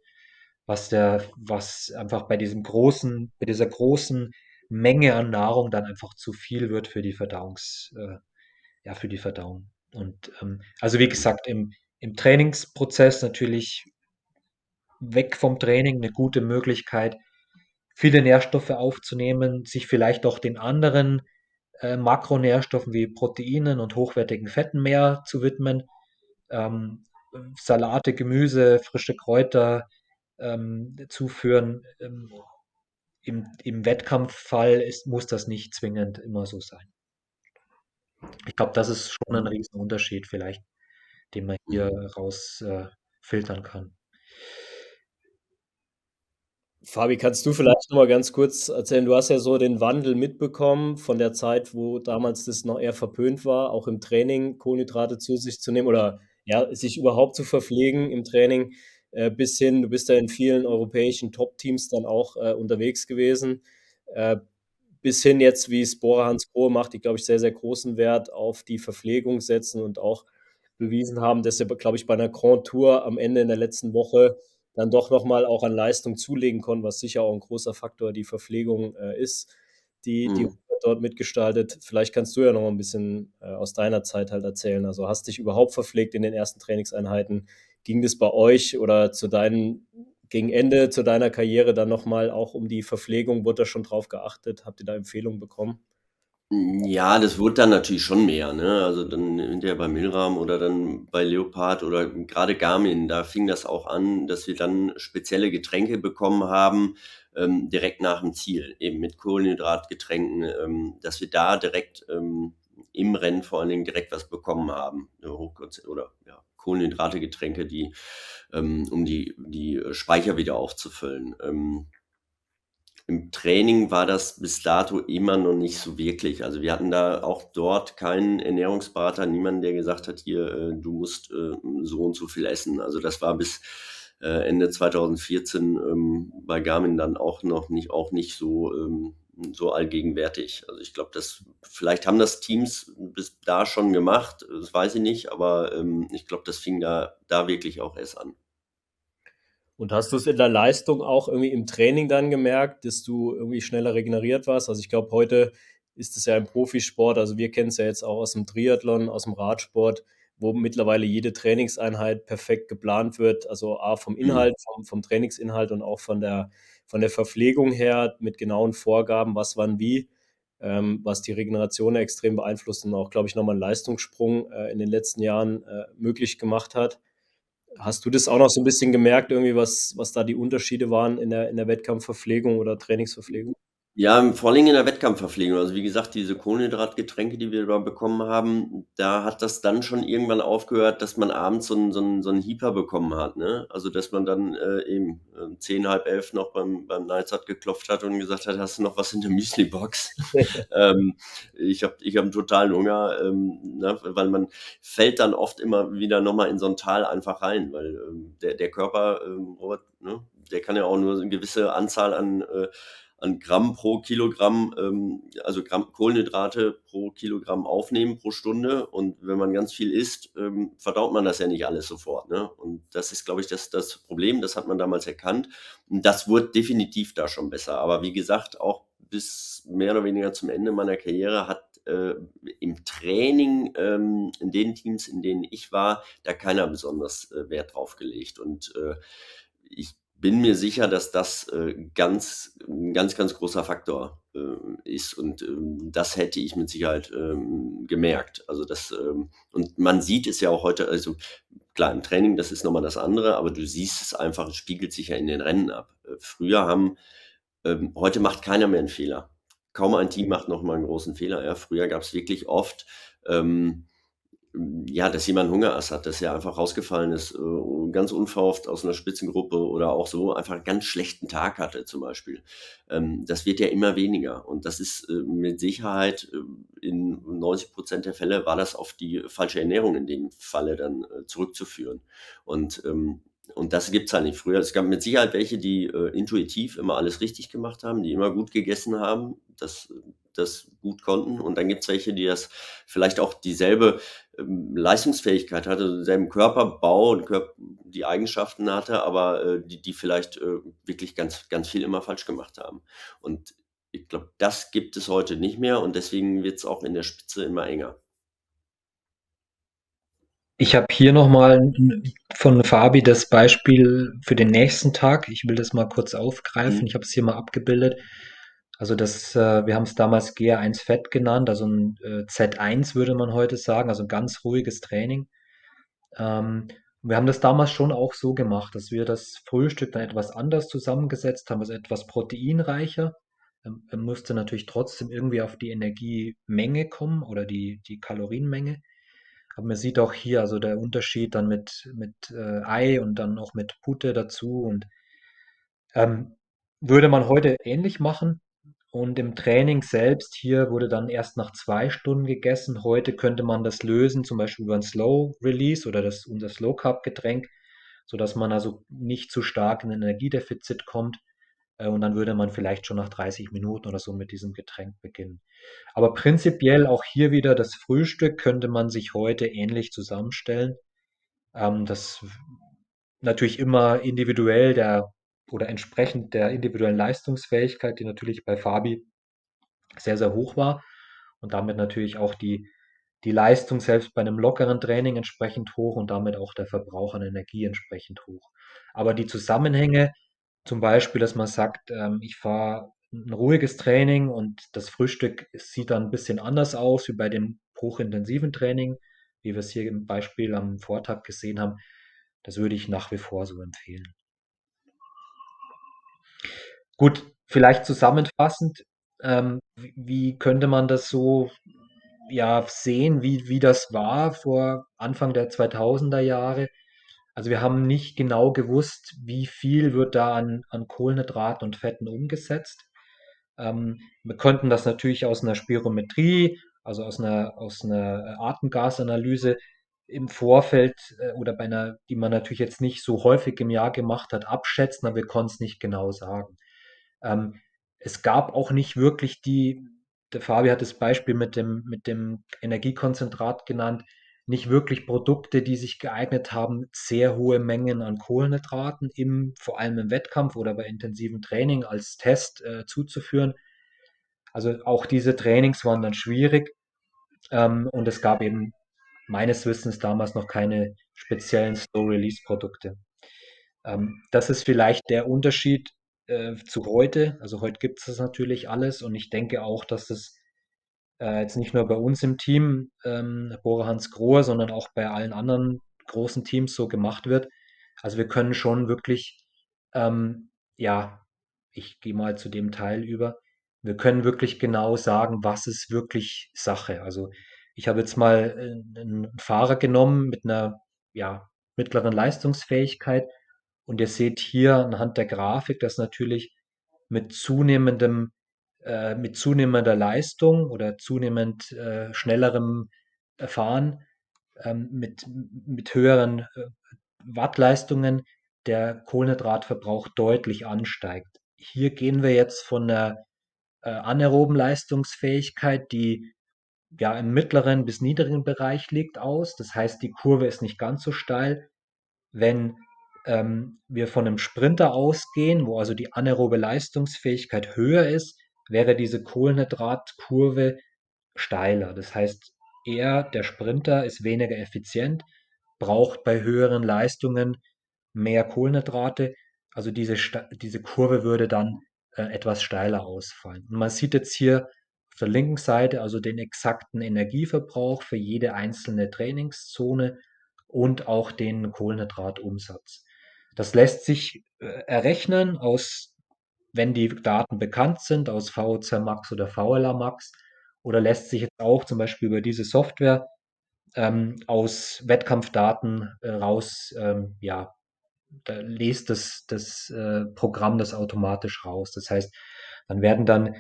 was der, was einfach bei diesem großen, bei dieser großen Menge an Nahrung dann einfach zu viel wird für die Verdauungs, äh, ja, für die Verdauung. Und ähm, also wie gesagt, im, im Trainingsprozess natürlich weg vom Training eine gute Möglichkeit, viele Nährstoffe aufzunehmen, sich vielleicht auch den anderen äh, Makronährstoffen wie Proteinen und hochwertigen Fetten mehr zu widmen. Ähm, Salate, Gemüse, frische Kräuter, ähm, zuführen. Ähm, im, Im Wettkampffall ist, muss das nicht zwingend immer so sein. Ich glaube, das ist schon ein. Riesenunterschied vielleicht, den man hier rausfiltern äh, kann. Fabi, kannst du vielleicht noch mal ganz kurz erzählen, du hast ja so den Wandel mitbekommen von der Zeit, wo damals das noch eher verpönt war, auch im Training Kohlenhydrate zu sich zu nehmen oder ja, sich überhaupt zu verpflegen im Training. Äh, bis hin, du bist ja in vielen europäischen Top-Teams dann auch äh, unterwegs gewesen, äh, bis hin jetzt, wie es Bora Hans Grohe macht, die, glaube ich, sehr, sehr großen Wert auf die Verpflegung setzen und auch bewiesen haben, dass sie, glaube ich, bei einer Grand Tour am Ende in der letzten Woche dann doch nochmal auch an Leistung zulegen konnten, was sicher auch ein großer Faktor die Verpflegung äh, ist, die, mhm. die dort mitgestaltet. Vielleicht kannst du ja noch mal ein bisschen äh, aus deiner Zeit halt erzählen. Also hast dich überhaupt verpflegt in den ersten Trainingseinheiten? Ging das bei euch oder zu deinen, gegen Ende zu deiner Karriere dann nochmal auch um die Verpflegung? Wurde da schon drauf geachtet? Habt ihr da Empfehlungen bekommen? Ja, das wurde dann natürlich schon mehr, ne? Also dann hinterher bei Milram oder dann bei Leopard oder gerade Garmin, da fing das auch an, dass wir dann spezielle Getränke bekommen haben, ähm, direkt nach dem Ziel, eben mit Kohlenhydratgetränken, ähm, dass wir da direkt ähm, im Rennen vor allen Dingen direkt was bekommen haben. Oder ja, Kohlenhydrate, Getränke, die, ähm, um die, die Speicher wieder aufzufüllen. Ähm, Im Training war das bis dato immer noch nicht so wirklich. Also wir hatten da auch dort keinen Ernährungsberater, niemanden, der gesagt hat, hier, äh, du musst äh, so und so viel essen. Also das war bis äh, Ende 2014 ähm, bei Garmin dann auch noch nicht, auch nicht so ähm, so allgegenwärtig. Also ich glaube, dass vielleicht haben das Teams bis da schon gemacht, das weiß ich nicht, aber ähm, ich glaube, das fing da, da wirklich auch erst an. Und hast du es in der Leistung auch irgendwie im Training dann gemerkt, dass du irgendwie schneller regeneriert warst? Also ich glaube, heute ist es ja im Profisport, also wir kennen es ja jetzt auch aus dem Triathlon, aus dem Radsport, wo mittlerweile jede Trainingseinheit perfekt geplant wird. Also A vom mhm. Inhalt, vom, vom Trainingsinhalt und auch von der, von der Verpflegung her mit genauen Vorgaben, was wann wie, ähm, was die Regeneration extrem beeinflusst und auch, glaube ich, nochmal einen Leistungssprung äh, in den letzten Jahren äh, möglich gemacht hat. Hast du das auch noch so ein bisschen gemerkt, irgendwie, was, was da die Unterschiede waren in der, in der Wettkampfverpflegung oder Trainingsverpflegung? Ja, vor allem in der Wettkampfverpflegung. Also wie gesagt, diese Kohlenhydratgetränke, die wir da bekommen haben, da hat das dann schon irgendwann aufgehört, dass man abends so einen so 'n so 'n Hieper bekommen hat, ne? Also, dass man dann, äh, eben, äh, 10, halb elf noch beim beim Neizart geklopft hat und gesagt hat: „Hast du noch was in der Müslibox?“ Ähm, ich habe ich habe 'n totalen Hunger, ähm, ne, weil man fällt dann oft immer wieder noch mal in so ein Tal einfach rein, weil, ähm, der der Körper, ähm, Robert, ne, der kann ja auch nur so 'ne gewisse Anzahl an, äh an Gramm pro Kilogramm, ähm, also Gramm Kohlenhydrate pro Kilogramm aufnehmen pro Stunde. Und wenn man ganz viel isst, ähm, verdaut man das ja nicht alles sofort. Ne? Und das ist, glaube ich, das, das Problem. Das hat man damals erkannt. Und das wurde definitiv da schon besser. Aber wie gesagt, auch bis mehr oder weniger zum Ende meiner Karriere hat äh, im Training in den Teams, in denen ich war, da keiner besonders äh, Wert drauf gelegt. Und äh, ich bin mir sicher, dass das äh, ganz, ganz, ganz großer Faktor äh, ist. Und ähm, das hätte ich mit Sicherheit ähm, gemerkt. Also das, ähm, und man sieht es ja auch heute, also klar, im Training, das ist nochmal das andere, aber du siehst es einfach, es spiegelt sich ja in den Rennen ab. Äh, früher haben, heute macht keiner mehr einen Fehler. Kaum ein Team macht nochmal einen großen Fehler. Ja, früher gab es wirklich oft, ähm, ja, dass jemand Hungerass hat, dass er einfach rausgefallen ist, äh, ganz unverhofft aus einer Spitzengruppe oder auch so einfach einen ganz schlechten Tag hatte zum Beispiel. Ähm, das wird ja immer weniger und das ist äh, mit Sicherheit äh, in 90 Prozent der Fälle war das auf die falsche Ernährung in dem Falle dann zurückzuführen. Und ähm, und das gibt's halt nicht früher. Es gab mit Sicherheit welche, die intuitiv immer alles richtig gemacht haben, die immer gut gegessen haben, das, das gut konnten. Und dann gibt's welche, die das vielleicht auch dieselbe ähm, Leistungsfähigkeit hatte, denselben Körperbau und Körper, die Eigenschaften hatte, aber äh, die, die vielleicht äh, wirklich ganz, ganz viel immer falsch gemacht haben. Und ich glaube, das gibt es heute nicht mehr und deswegen wird's auch in der Spitze immer enger. Ich habe hier nochmal von Fabi das Beispiel für den nächsten Tag. Ich will das mal kurz aufgreifen. Mhm. Ich habe es hier mal abgebildet. Also das, äh, wir haben es damals GR1 Fett genannt, also ein äh, Z1 würde man heute sagen, also ein ganz ruhiges Training. Ähm, wir haben das damals schon auch so gemacht, dass wir das Frühstück dann etwas anders zusammengesetzt haben, also etwas proteinreicher. Ähm, man musste natürlich trotzdem irgendwie auf die Energiemenge kommen oder die, die Kalorienmenge. Aber man sieht auch hier also der Unterschied dann mit, mit äh, Ei und dann auch mit Pute dazu. Und ähm, würde man heute ähnlich machen. Und im Training selbst hier wurde dann erst nach zwei Stunden gegessen. Heute könnte man das lösen, zum Beispiel über ein Slow Release oder das, unser Slow Carb Getränk, sodass man also nicht zu stark in ein Energiedefizit kommt. Äh, und dann würde man vielleicht schon nach 30 Minuten oder so mit diesem Getränk beginnen. Aber prinzipiell auch hier wieder das Frühstück könnte man sich heute ähnlich zusammenstellen. Ähm, das natürlich immer individuell der oder entsprechend der individuellen Leistungsfähigkeit, die natürlich bei Fabi sehr, sehr hoch war und damit natürlich auch die, die Leistung selbst bei einem lockeren Training entsprechend hoch und damit auch der Verbrauch an Energie entsprechend hoch. Aber die Zusammenhänge, zum Beispiel, dass man sagt, ähm, ich fahre ein ruhiges Training und das Frühstück sieht dann ein bisschen anders aus wie bei dem hochintensiven Training, wie wir es hier im Beispiel am Vortag gesehen haben. Das würde ich nach wie vor so empfehlen. Gut, vielleicht zusammenfassend, ähm, wie könnte man das so ja, sehen, wie, wie das war vor Anfang der 2000er Jahre? Also wir haben nicht genau gewusst, wie viel wird da an, an Kohlenhydraten und Fetten umgesetzt. Ähm, wir konnten das natürlich aus einer Spirometrie, also aus einer, aus einer Atemgasanalyse im Vorfeld äh, oder bei einer, die man natürlich jetzt nicht so häufig im Jahr gemacht hat, abschätzen, aber wir konnten es nicht genau sagen. Ähm, es gab auch nicht wirklich die, der Fabi hat das Beispiel mit dem, mit dem Energiekonzentrat genannt, nicht wirklich Produkte, die sich geeignet haben, sehr hohe Mengen an Kohlenhydraten im, vor allem im Wettkampf oder bei intensivem Training als Test äh, zuzuführen. Also auch diese Trainings waren dann schwierig ähm, und es gab eben meines Wissens damals noch keine speziellen Slow-Release-Produkte. Ähm, das ist vielleicht der Unterschied äh, zu heute. Also heute gibt es das natürlich alles und ich denke auch, dass das äh, jetzt nicht nur bei uns im Team, ähm, Bora Hans Grohe, sondern auch bei allen anderen großen Teams so gemacht wird. Also wir können schon wirklich, ähm, ja, ich gehe mal zu dem Teil über, wir können wirklich genau sagen, was ist wirklich Sache. Also ich habe jetzt mal äh, einen Fahrer genommen mit einer ja, mittleren Leistungsfähigkeit und ihr seht hier anhand der Grafik, dass natürlich mit zunehmendem äh, mit zunehmender Leistung oder zunehmend äh, schnellerem Fahren, ähm, mit, mit höheren äh, Wattleistungen der Kohlenhydratverbrauch deutlich ansteigt. Hier gehen wir jetzt von einer äh, anaeroben Leistungsfähigkeit, die ja im mittleren bis niedrigen Bereich liegt, aus. Das heißt, die Kurve ist nicht ganz so steil. Wenn ähm, wir von einem Sprinter ausgehen, wo also die anaerobe Leistungsfähigkeit höher ist, wäre diese Kohlenhydratkurve steiler. Das heißt, er, der Sprinter, ist weniger effizient, braucht bei höheren Leistungen mehr Kohlenhydrate. Also diese, diese Kurve würde dann äh, etwas steiler ausfallen. Und man sieht jetzt hier auf der linken Seite also den exakten Energieverbrauch für jede einzelne Trainingszone und auch den Kohlenhydratumsatz. Das lässt sich äh, errechnen aus wenn die Daten bekannt sind aus VOC Max oder VLA Max oder lässt sich jetzt auch zum Beispiel über diese Software ähm, aus Wettkampfdaten äh, raus, ähm, ja, da liest das, das äh, Programm das automatisch raus. Das heißt, dann werden dann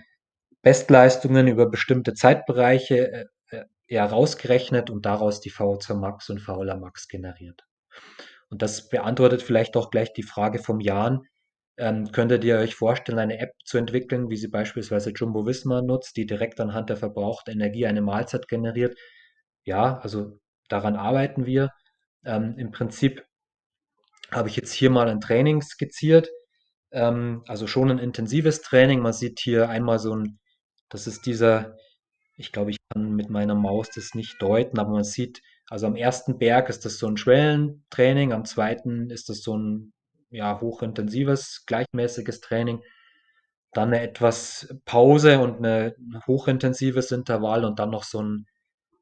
Bestleistungen über bestimmte Zeitbereiche äh, äh ja, rausgerechnet und daraus die VO2 Max und VLA Max generiert. Und das beantwortet vielleicht auch gleich die Frage vom Jan, ähm, könntet ihr euch vorstellen, eine App zu entwickeln, wie sie beispielsweise Jumbo Visma nutzt, die direkt anhand der verbrauchten Energie eine Mahlzeit generiert? Ja, also daran arbeiten wir. Ähm, Im Prinzip habe ich jetzt hier mal ein Training skizziert, ähm, also schon ein intensives Training. Man sieht hier einmal so ein, das ist dieser, ich glaube, ich kann mit meiner Maus das nicht deuten, aber man sieht, also am ersten Berg ist das so ein Schwellentraining, am zweiten ist das so ein ja, hochintensives, gleichmäßiges Training, dann eine etwas Pause und ein hochintensives Intervall und dann noch so ein,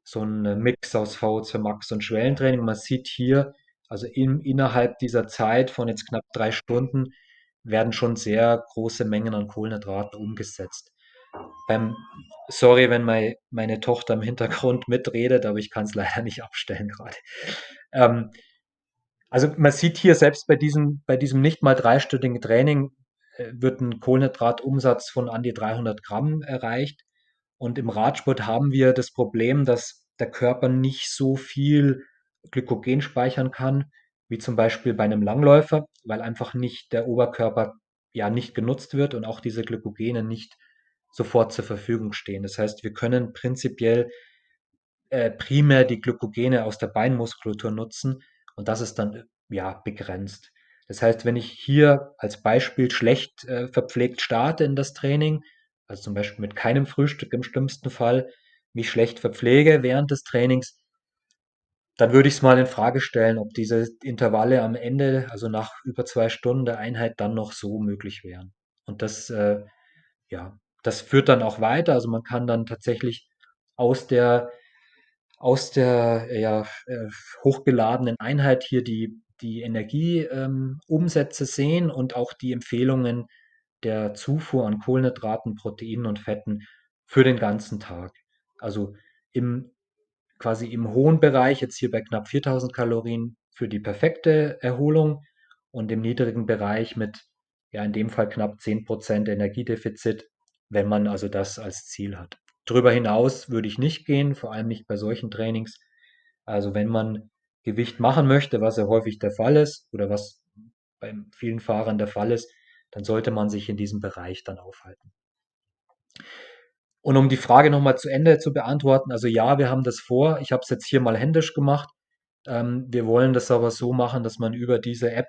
so ein Mix aus VO2 Max und Schwellentraining. Man sieht hier, also in, innerhalb dieser Zeit von jetzt knapp drei Stunden werden schon sehr große Mengen an Kohlenhydraten umgesetzt. Beim, sorry, wenn mein, meine Tochter im Hintergrund mitredet, aber ich kann es leider nicht abstellen gerade. Ähm, also man sieht hier selbst bei diesem, bei diesem nicht mal dreistündigen Training äh, wird ein Kohlenhydratumsatz von an die 300 Gramm erreicht. Und im Radsport haben wir das Problem, dass der Körper nicht so viel Glykogen speichern kann, wie zum Beispiel bei einem Langläufer, weil einfach nicht der Oberkörper ja nicht genutzt wird und auch diese Glykogene nicht sofort zur Verfügung stehen. Das heißt, wir können prinzipiell äh, primär die Glykogene aus der Beinmuskulatur nutzen, und das ist dann ja begrenzt. Das heißt, wenn ich hier als Beispiel schlecht äh, verpflegt starte in das Training, also zum Beispiel mit keinem Frühstück im schlimmsten Fall, mich schlecht verpflege während des Trainings, dann würde ich es mal in Frage stellen, ob diese Intervalle am Ende, also nach über zwei Stunden der Einheit, dann noch so möglich wären. Und das, äh, ja, das führt dann auch weiter. Also man kann dann tatsächlich aus der aus der ja, äh, hochgeladenen Einheit hier die, die Energieumsätze ähm, sehen und auch die Empfehlungen der Zufuhr an Kohlenhydraten, Proteinen und Fetten für den ganzen Tag. Also im quasi im hohen Bereich, jetzt hier bei knapp 4000 Kalorien für die perfekte Erholung und im niedrigen Bereich mit ja in dem Fall knapp 10% Energiedefizit, wenn man also das als Ziel hat. Darüber hinaus würde ich nicht gehen, vor allem nicht bei solchen Trainings. Also wenn man Gewicht machen möchte, was ja häufig der Fall ist oder was bei vielen Fahrern der Fall ist, dann sollte man sich in diesem Bereich dann aufhalten. Und um die Frage nochmal zu Ende zu beantworten, also ja, wir haben das vor. Ich habe es jetzt hier mal händisch gemacht. Ähm, wir wollen das aber so machen, dass man über diese App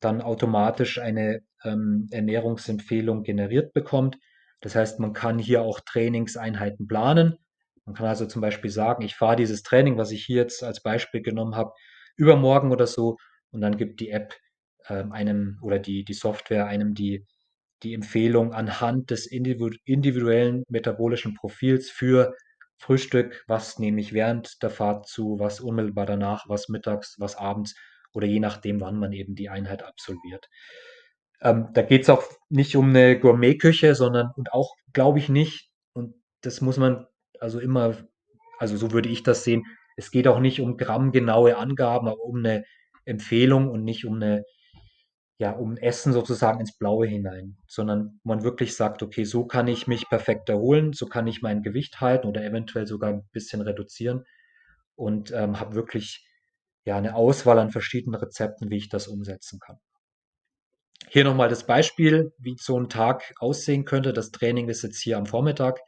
dann automatisch eine ähm, Ernährungsempfehlung generiert bekommt. Das heißt, man kann hier auch Trainingseinheiten planen. Man kann also zum Beispiel sagen, ich fahre dieses Training, was ich hier jetzt als Beispiel genommen habe, übermorgen oder so. Und dann gibt die App ähm, einem oder die, die Software einem die die Empfehlung anhand des individuellen metabolischen Profils für Frühstück, was nehme ich während der Fahrt zu, was unmittelbar danach, was mittags, was abends oder je nachdem, wann man eben die Einheit absolviert. Ähm, da geht es auch nicht um eine Gourmetküche, sondern und auch, glaube ich, nicht, und das muss man also immer, also so würde ich das sehen, es geht auch nicht um grammgenaue Angaben, aber um eine Empfehlung und nicht um eine ja, um Essen sozusagen ins Blaue hinein, sondern man wirklich sagt, okay, so kann ich mich perfekt erholen, so kann ich mein Gewicht halten oder eventuell sogar ein bisschen reduzieren und ähm, habe wirklich ja eine Auswahl an verschiedenen Rezepten, wie ich das umsetzen kann. Hier nochmal das Beispiel, wie so ein Tag aussehen könnte. Das Training ist jetzt hier am Vormittag,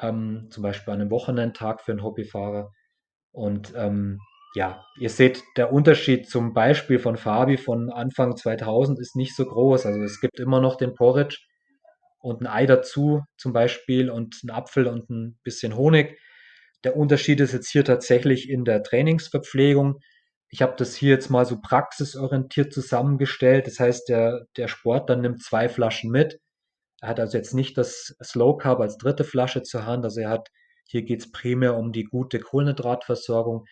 ähm, zum Beispiel an einem Wochenendtag für einen Hobbyfahrer. Und ähm, ja, ihr seht, der Unterschied zum Beispiel von Fabi von Anfang 2000 ist nicht so groß. Also es gibt immer noch den Porridge und ein Ei dazu zum Beispiel und ein Apfel und ein bisschen Honig. Der Unterschied ist jetzt hier tatsächlich in der Trainingsverpflegung. Ich habe das hier jetzt mal so praxisorientiert zusammengestellt. Das heißt, der, der Sportler nimmt zwei Flaschen mit. Er hat also jetzt nicht das Slow Carb als dritte Flasche zur Hand. Also er hat, hier geht es primär um die gute Kohlenhydratversorgung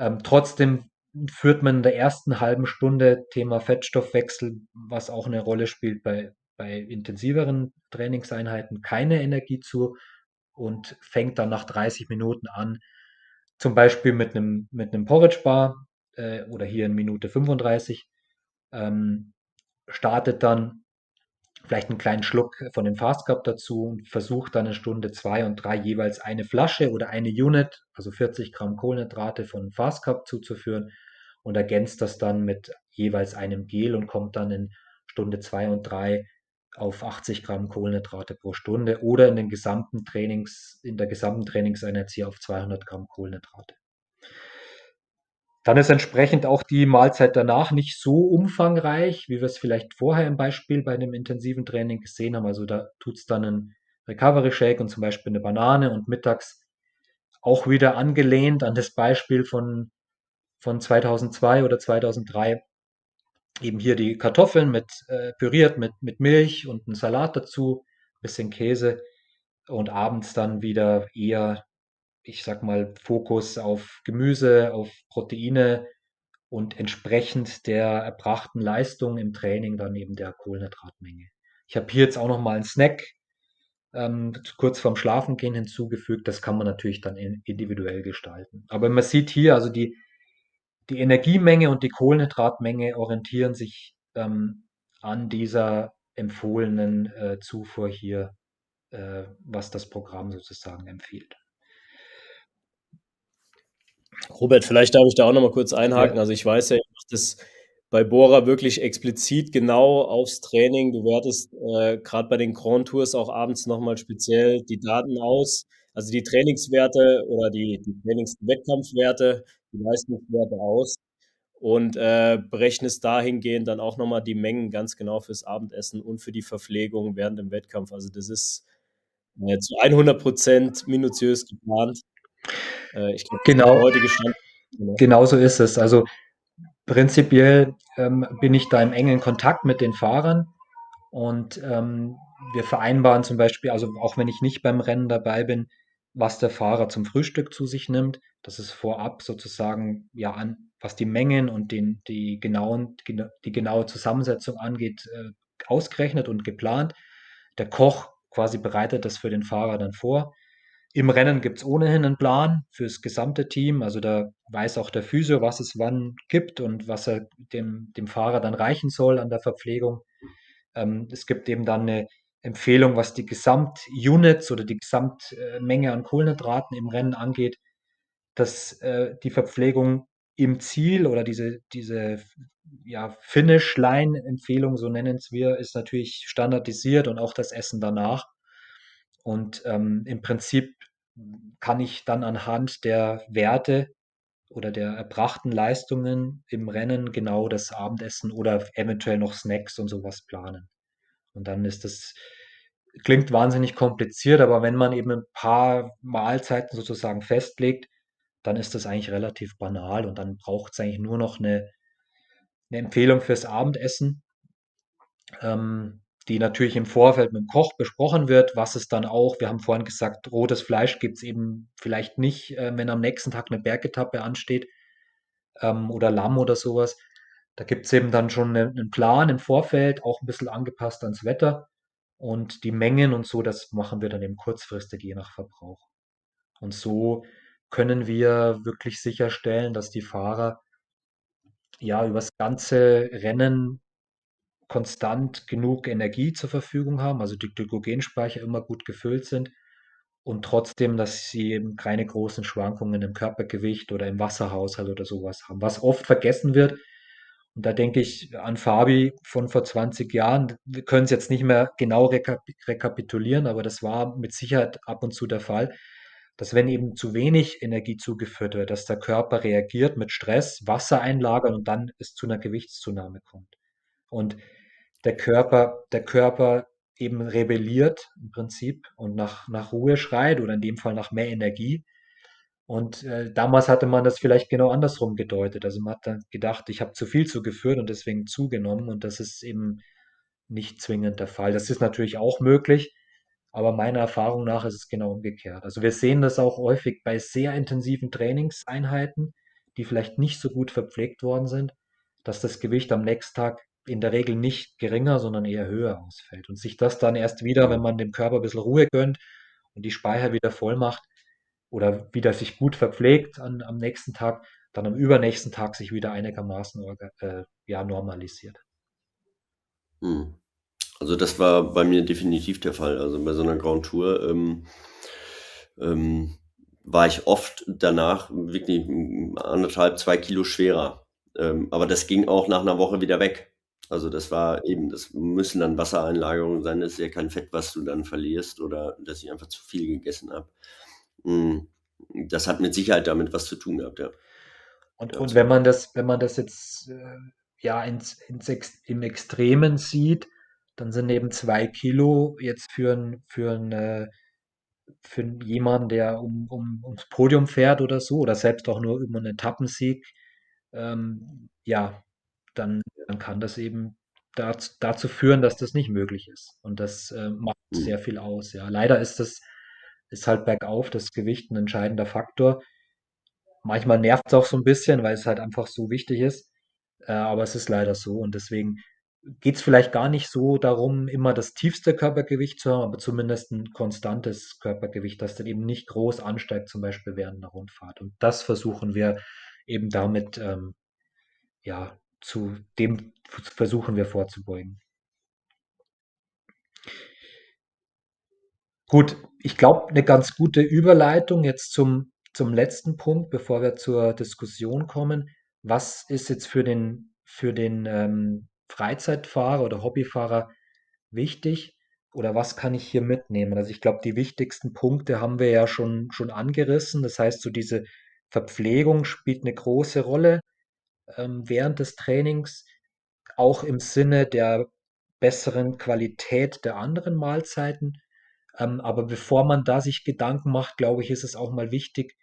ähm, trotzdem führt man in der ersten halben Stunde Thema Fettstoffwechsel, was auch eine Rolle spielt bei, bei intensiveren Trainingseinheiten, keine Energie zu und fängt dann nach 30 Minuten an, zum Beispiel mit einem, mit einem Porridge Bar äh, oder hier in Minute 35, ähm, startet dann vielleicht einen kleinen Schluck von dem Fast Cup dazu und versucht dann in Stunde zwei und drei jeweils eine Flasche oder eine Unit, also 40 Gramm Kohlenhydrate von Fast Cup zuzuführen und ergänzt das dann mit jeweils einem Gel und kommt dann in Stunde zwei und drei auf 80 Gramm Kohlenhydrate pro Stunde oder in den gesamten Trainings, in der gesamten Trainingseinheit hier auf 200 Gramm Kohlenhydrate. Dann ist entsprechend auch die Mahlzeit danach nicht so umfangreich, wie wir es vielleicht vorher im Beispiel bei einem intensiven Training gesehen haben. Also da tut es dann einen Recovery Shake und zum Beispiel eine Banane und mittags auch wieder angelehnt an das Beispiel von, von 2002 oder 2003. Eben hier die Kartoffeln mit äh, püriert mit, mit Milch und ein Salat dazu, bisschen Käse und abends dann wieder eher ich sag mal, Fokus auf Gemüse, auf Proteine und entsprechend der erbrachten Leistung im Training dann eben der Kohlenhydratmenge. Ich habe hier jetzt auch noch mal einen Snack ähm, kurz vorm Schlafengehen hinzugefügt. Das kann man natürlich dann individuell gestalten. Aber man sieht hier, also die, die Energiemenge und die Kohlenhydratmenge orientieren sich ähm, an dieser empfohlenen äh, Zufuhr hier, äh, was das Programm sozusagen empfiehlt. Robert, vielleicht darf ich da auch noch mal kurz einhaken. Ja. Also ich weiß ja, ihr macht das bei Bora wirklich explizit genau aufs Training. Du wertest äh, gerade bei den Grand Tours auch abends nochmal speziell die Daten aus, also die Trainingswerte oder die, die Trainingswettkampfwerte, die Leistungswerte aus und äh, berechnest dahingehend dann auch nochmal die Mengen ganz genau fürs Abendessen und für die Verpflegung während dem Wettkampf. Also das ist äh, zu 100 Prozent minutiös geplant. Äh, ich glaube, genau, heutige Stand. Genau. genau so ist es. Also prinzipiell ähm, bin ich da im engen Kontakt mit den Fahrern und ähm, wir vereinbaren zum Beispiel, also auch wenn ich nicht beim Rennen dabei bin, was der Fahrer zum Frühstück zu sich nimmt. Das ist vorab sozusagen, ja, an, was die Mengen und den, die, genauen, die genaue Zusammensetzung angeht, äh, ausgerechnet und geplant. Der Koch quasi bereitet das für den Fahrer dann vor. Im Rennen gibt es ohnehin einen Plan fürs gesamte Team. Also da weiß auch der Physio, was es wann gibt und was er dem, dem Fahrer dann reichen soll an der Verpflegung. Ähm, es gibt eben dann eine Empfehlung, was die Gesamtunits oder die Gesamtmenge an Kohlenhydraten im Rennen angeht, dass äh, die Verpflegung im Ziel oder diese, diese ja, Finish-Line-Empfehlung, so nennen es wir, ist natürlich standardisiert und auch das Essen danach. Und ähm, im Prinzip kann ich dann anhand der Werte oder der erbrachten Leistungen im Rennen genau das Abendessen oder eventuell noch Snacks und sowas planen. Und dann ist das, klingt wahnsinnig kompliziert, aber wenn man eben ein paar Mahlzeiten sozusagen festlegt, dann ist das eigentlich relativ banal und dann braucht es eigentlich nur noch eine, eine Empfehlung fürs Abendessen, ähm, die natürlich im Vorfeld mit dem Koch besprochen wird, was es dann auch, wir haben vorhin gesagt, rotes Fleisch gibt es eben vielleicht nicht, äh, wenn am nächsten Tag eine Bergetappe ansteht ähm, oder Lamm oder sowas. Da gibt es eben dann schon einen Plan im Vorfeld, auch ein bisschen angepasst ans Wetter. Und die Mengen und so, das machen wir dann eben kurzfristig je nach Verbrauch. Und so können wir wirklich sicherstellen, dass die Fahrer ja übers ganze Rennen konstant genug Energie zur Verfügung haben, also die Glykogenspeicher immer gut gefüllt sind und trotzdem, dass sie eben keine großen Schwankungen im Körpergewicht oder im Wasserhaushalt oder sowas haben. Was oft vergessen wird, und da denke ich an Fabi von vor 20 Jahren. Wir können es jetzt nicht mehr genau rekap rekapitulieren, aber das war mit Sicherheit ab und zu der Fall, dass wenn eben zu wenig Energie zugeführt wird, dass der Körper reagiert mit Stress, Wasser einlagern und dann es zu einer Gewichtszunahme kommt. Und der Körper, der Körper eben rebelliert im Prinzip und nach, nach Ruhe schreit oder in dem Fall nach mehr Energie. Und äh, damals hatte man das vielleicht genau andersrum gedeutet. Also man hat dann gedacht, ich habe zu viel zugeführt und deswegen zugenommen und das ist eben nicht zwingend der Fall. Das ist natürlich auch möglich, aber meiner Erfahrung nach ist es genau umgekehrt. Also wir sehen das auch häufig bei sehr intensiven Trainingseinheiten, die vielleicht nicht so gut verpflegt worden sind, dass das Gewicht am nächsten Tag in der Regel nicht geringer, sondern eher höher ausfällt. Und sich das dann erst wieder, wenn man dem Körper ein bisschen Ruhe gönnt und die Speicher wieder voll macht, oder wieder sich gut verpflegt an, am nächsten Tag, dann am übernächsten Tag sich wieder einigermaßen äh, ja, normalisiert. Hm. Also das war bei mir definitiv der Fall. Also bei so einer Grand Tour ähm, ähm, war ich oft danach wirklich anderthalb, zwei Kilo schwerer. Ähm, aber das ging auch nach einer Woche wieder weg. Also das war eben, das müssen dann Wassereinlagerungen sein, das ist ja kein Fett, was du dann verlierst oder dass ich einfach zu viel gegessen habe. Hm, das hat mit Sicherheit damit was zu tun gehabt, ja. Und, und wenn man das, wenn man das jetzt äh, ja ins, ins Ex im Extremen sieht, dann sind eben zwei Kilo jetzt für ein, für ein, äh, für jemanden, der um, um, ums Podium fährt oder so, oder selbst auch nur über einen Etappensieg, ähm, ja, dann, dann kann das eben dazu, dazu führen, dass das nicht möglich ist. Und das äh, macht mhm. sehr viel aus. Ja, leider ist das ist halt bergauf das Gewicht ein entscheidender Faktor. Manchmal nervt es auch so ein bisschen, weil es halt einfach so wichtig ist. Äh, aber es ist leider so und deswegen geht es vielleicht gar nicht so darum, immer das tiefste Körpergewicht zu haben, aber zumindest ein konstantes Körpergewicht, das dann eben nicht groß ansteigt, zum Beispiel während einer Rundfahrt. Und das versuchen wir eben damit, ähm, ja, zu dem versuchen wir vorzubeugen. Gut, ich glaube, eine ganz gute Überleitung jetzt zum, zum letzten Punkt, bevor wir zur Diskussion kommen. Was ist jetzt für den, für den ähm, Freizeitfahrer oder Hobbyfahrer wichtig oder was kann ich hier mitnehmen? Also ich glaube, die wichtigsten Punkte haben wir ja schon, schon angerissen. Das heißt, so diese Verpflegung spielt eine große Rolle ähm, während des Trainings, auch im Sinne der besseren Qualität der anderen Mahlzeiten. Ähm, aber bevor man da sich Gedanken macht, glaube ich, ist es auch mal wichtig,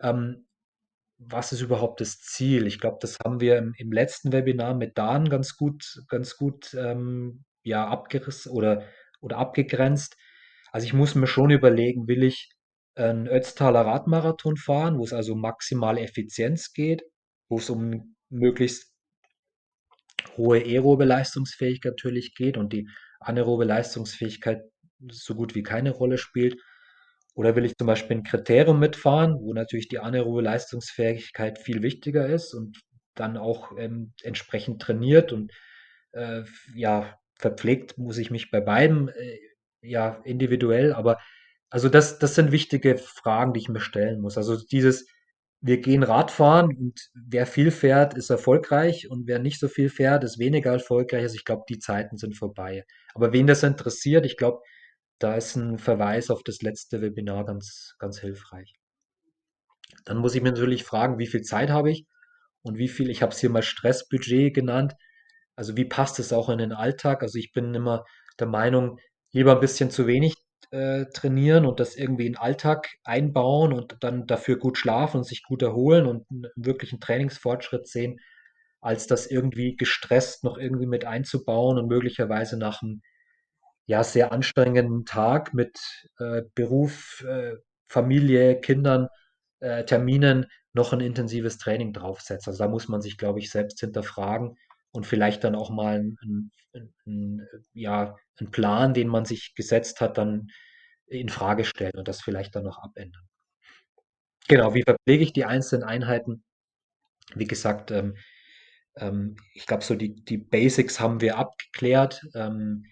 ähm, was ist überhaupt das Ziel? Ich glaube, das haben wir im, im letzten Webinar mit Dan ganz gut, ganz gut ähm, ja, abgerissen oder, oder abgegrenzt. Also ich muss mir schon überlegen, will ich einen Ötztaler Radmarathon fahren, wo es also maximale Effizienz geht, wo es um möglichst hohe aerobe Leistungsfähigkeit natürlich geht und die anaerobe Leistungsfähigkeit so gut wie keine Rolle spielt. Oder will ich zum Beispiel ein Kriterium mitfahren, wo natürlich die anaerobe Leistungsfähigkeit viel wichtiger ist und dann auch ähm, entsprechend trainiert und äh, ja, verpflegt muss ich mich bei beiden äh, ja individuell, aber also das, das sind wichtige Fragen, die ich mir stellen muss. Also dieses, wir gehen Radfahren und wer viel fährt, ist erfolgreich und wer nicht so viel fährt, ist weniger erfolgreich. Also ich glaube, die Zeiten sind vorbei. Aber wen das interessiert, ich glaube, da ist ein Verweis auf das letzte Webinar ganz, ganz hilfreich. Dann muss ich mir natürlich fragen, wie viel Zeit habe ich und wie viel, ich habe es hier mal Stressbudget genannt, also wie passt es auch in den Alltag? Also ich bin immer der Meinung, lieber ein bisschen zu wenig äh, trainieren und das irgendwie in den Alltag einbauen und dann dafür gut schlafen und sich gut erholen und einen wirklichen Trainingsfortschritt sehen, als das irgendwie gestresst noch irgendwie mit einzubauen und möglicherweise nach einem ja, sehr anstrengenden Tag mit äh, Beruf, äh, Familie, Kindern, äh, Terminen noch ein intensives Training draufsetzt. Also da muss man sich, glaube ich, selbst hinterfragen und vielleicht dann auch mal ein, ein, ein, ja, einen Plan, den man sich gesetzt hat, dann in Frage stellen und das vielleicht dann noch abändern. Genau, wie verpflege ich die einzelnen Einheiten? Wie gesagt, ähm, ähm, ich glaube, so die, die Basics haben wir abgeklärt. Ähm,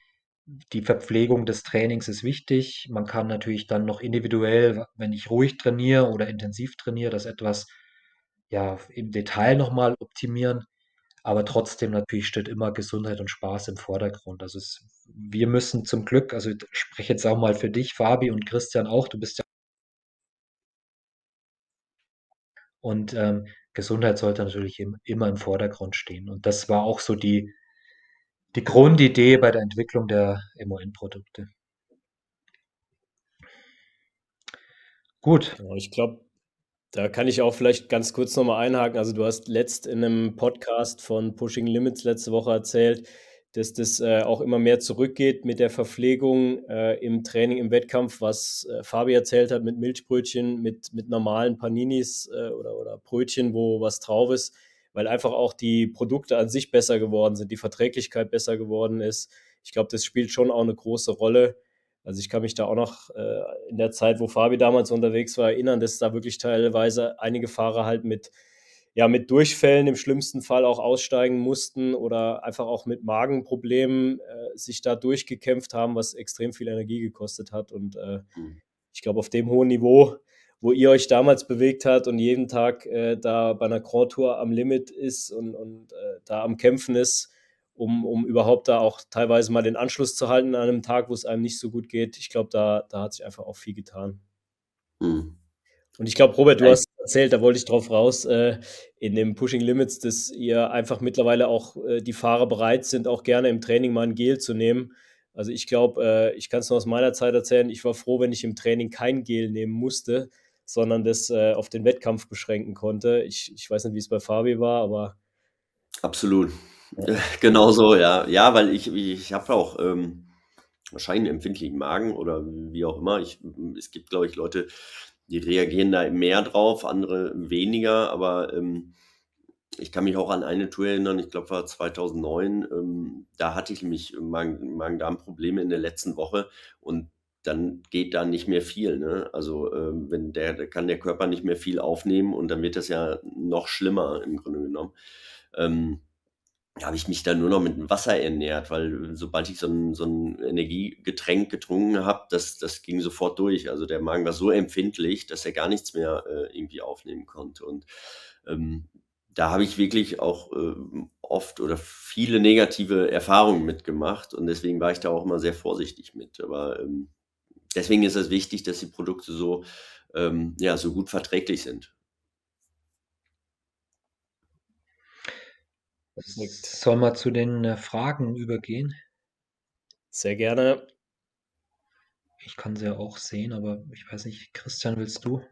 die Verpflegung des Trainings ist wichtig. Man kann natürlich dann noch individuell, wenn ich ruhig trainiere oder intensiv trainiere, das etwas ja, im Detail nochmal optimieren. Aber trotzdem natürlich steht immer Gesundheit und Spaß im Vordergrund. Also es, wir müssen zum Glück, also ich spreche jetzt auch mal für dich, Fabi und Christian auch, du bist ja und ähm, Gesundheit sollte natürlich im, immer im Vordergrund stehen. Und das war auch so die, die Grundidee bei der Entwicklung der MON-Produkte. Gut. Ja, ich glaube, da kann ich auch vielleicht ganz kurz nochmal einhaken. Also du hast letzt in einem Podcast von Pushing Limits letzte Woche erzählt, dass das äh, auch immer mehr zurückgeht mit der Verpflegung äh, im Training, im Wettkampf, was äh, Fabi erzählt hat mit Milchbrötchen, mit, mit normalen Paninis äh, oder, oder Brötchen, wo was drauf ist, weil einfach auch die Produkte an sich besser geworden sind, die Verträglichkeit besser geworden ist. Ich glaube, das spielt schon auch eine große Rolle. Also ich kann mich da auch noch äh, in der Zeit, wo Fabi damals unterwegs war, erinnern, dass da wirklich teilweise einige Fahrer halt mit, ja, mit Durchfällen im schlimmsten Fall auch aussteigen mussten oder einfach auch mit Magenproblemen äh, sich da durchgekämpft haben, was extrem viel Energie gekostet hat. Und äh, mhm. ich glaube, auf dem hohen Niveau, wo ihr euch damals bewegt habt und jeden Tag äh, da bei einer Grand Tour am Limit ist und, und äh, da am Kämpfen ist, um, um überhaupt da auch teilweise mal den Anschluss zu halten an einem Tag, wo es einem nicht so gut geht. Ich glaube, da, da hat sich einfach auch viel getan. Mhm. Und ich glaube, Robert, du hast erzählt, da wollte ich drauf raus, äh, in dem Pushing Limits, dass ihr einfach mittlerweile auch äh, die Fahrer bereit sind, auch gerne im Training mal ein Gel zu nehmen. Also ich glaube, äh, ich kann es nur aus meiner Zeit erzählen, ich war froh, wenn ich im Training kein Gel nehmen musste, sondern das äh, auf den Wettkampf beschränken konnte. Ich, ich weiß nicht, wie es bei Fabi war, aber. Absolut. Genau so, ja. Ja, weil ich, ich habe auch ähm, wahrscheinlich einen empfindlichen Magen oder wie auch immer. Ich, es gibt, glaube ich, Leute, die reagieren da mehr drauf, andere weniger, aber ähm, ich kann mich auch an eine Tour erinnern, ich glaube, war 2009, ähm, da hatte ich mich Magen-Darm-Probleme in der letzten Woche und dann geht da nicht mehr viel. Ne? Also ähm, wenn der, kann der Körper nicht mehr viel aufnehmen und dann wird das ja noch schlimmer im Grunde genommen. Ähm, habe ich mich dann nur noch mit Wasser ernährt, weil sobald ich so ein, so ein Energiegetränk getrunken habe, das, das ging sofort durch. Also der Magen war so empfindlich, dass er gar nichts mehr äh, irgendwie aufnehmen konnte. Und ähm, da habe ich wirklich auch äh, oft oder viele negative Erfahrungen mitgemacht und deswegen war ich da auch immer sehr vorsichtig mit. Aber ähm, deswegen ist es wichtig, dass die Produkte so, ähm, ja, so gut verträglich sind. Sollen wir zu den äh, Fragen übergehen? Sehr gerne. Ich kann sie ja auch sehen, aber ich weiß nicht, Christian, willst du?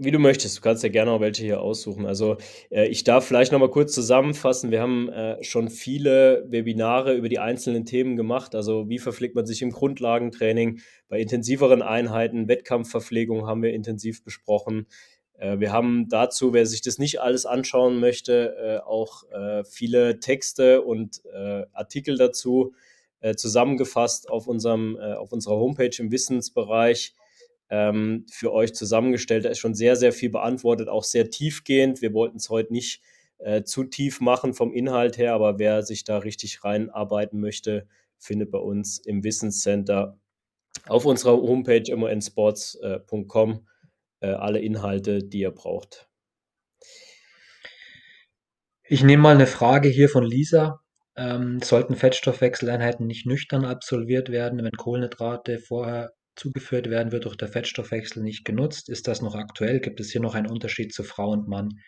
Wie du möchtest, du kannst ja gerne auch welche hier aussuchen. Also äh, ich darf vielleicht nochmal kurz zusammenfassen. Wir haben äh, schon viele Webinare über die einzelnen Themen gemacht. Also wie verpflegt man sich im Grundlagentraining, bei intensiveren Einheiten, Wettkampfverpflegung haben wir intensiv besprochen. Äh, wir haben dazu, wer sich das nicht alles anschauen möchte, äh, auch äh, viele Texte und Artikel dazu zusammengefasst auf, unserem, auf unserer Homepage im Wissensbereich ähm, für euch zusammengestellt. Da ist schon sehr, sehr viel beantwortet, auch sehr tiefgehend. Wir wollten es heute nicht zu tief machen vom Inhalt her, aber wer sich da richtig reinarbeiten möchte, findet bei uns im Wissenscenter auf unserer Homepage monsports.com äh, alle Inhalte, die ihr braucht. Ich nehme mal eine Frage hier von Lisa. ähm, sollten Fettstoffwechseleinheiten nicht nüchtern absolviert werden, wenn Kohlenhydrate vorher zugeführt werden, wird durch der Fettstoffwechsel nicht genutzt. Ist das noch aktuell? Gibt es hier noch einen Unterschied zu Frau und Mann?